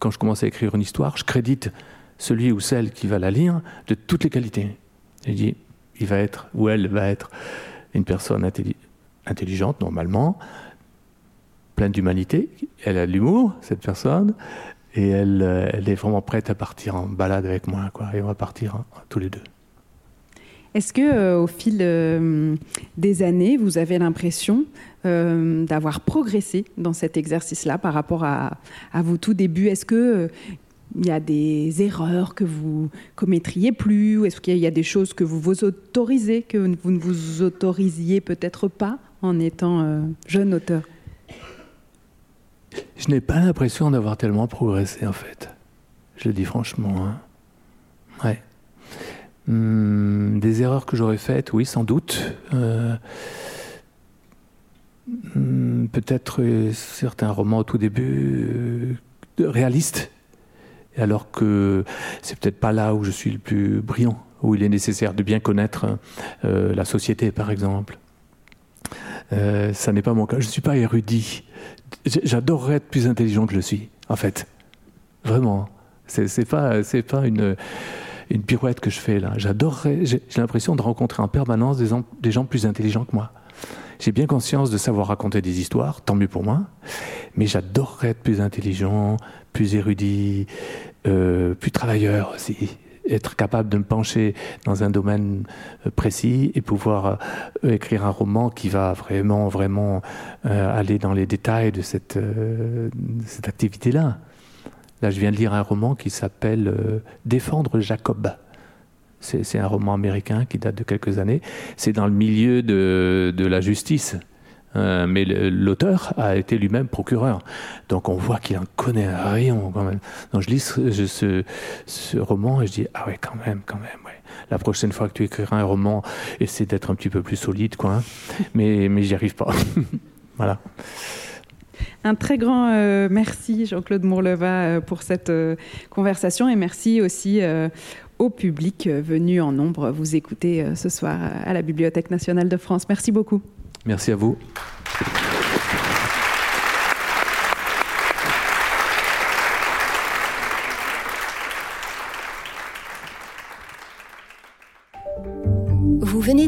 quand je commence à écrire une histoire, je crédite celui ou celle qui va la lire de toutes les qualités. Je dis, il va être ou elle va être une personne intelligente normalement, pleine d'humanité. Elle a de l'humour, cette personne, et elle, euh, elle, est vraiment prête à partir en balade avec moi, quoi. Et on va partir hein, tous les deux. Est-ce que, euh, au fil euh, des années, vous avez l'impression euh, d'avoir progressé dans cet exercice-là par rapport à, vos tout débuts? Est-ce que il y a des erreurs que vous commettriez plus Ou est-ce qu'il y a des choses que vous vous autorisez, que vous ne vous autorisiez peut-être pas en étant jeune auteur? Je n'ai pas l'impression d'avoir tellement progressé, en fait. Je le dis franchement. Hein. Ouais. Hmm, des erreurs que j'aurais faites, oui, sans doute. Euh, hmm, peut-être euh, certains romans au tout début euh, réalistes, alors que c'est peut-être pas là où je suis le plus brillant, où il est nécessaire de bien connaître la société, par exemple. ça n'est pas mon cas. Je ne suis pas érudit. J'adorerais être plus intelligent que je suis, en fait. Vraiment. C'est pas, pas une une pirouette que je fais là. J'adorerais, j'ai l'impression de rencontrer en permanence des, gens plus intelligents que moi. J'ai bien conscience de savoir raconter des histoires, tant mieux pour moi, mais j'adorerais être plus intelligent, plus érudit, euh, plus travailleur aussi. être capable de me pencher dans un domaine euh, précis et pouvoir euh, écrire un roman qui va vraiment, vraiment aller dans les détails de cette activité-là. Là, je viens de lire un roman qui s'appelle Défendre Jacob. C'est un roman américain qui date de quelques années. C'est dans le milieu de, de la justice. Euh, mais l'auteur a été lui-même procureur. Donc on voit qu'il en connaît un rayon quand même. Donc je lis ce, ce, roman et je dis ah ouais quand même, quand même. La prochaine fois que tu écriras un roman, essaie d'être un petit peu plus solide, quoi. Hein. Mais mais j'y arrive pas. voilà. Un très grand euh, merci Jean-Claude Mourleva euh, pour cette conversation et merci aussi au public venu en nombre vous écouter ce soir à la Bibliothèque nationale de France. Merci beaucoup. Merci à vous.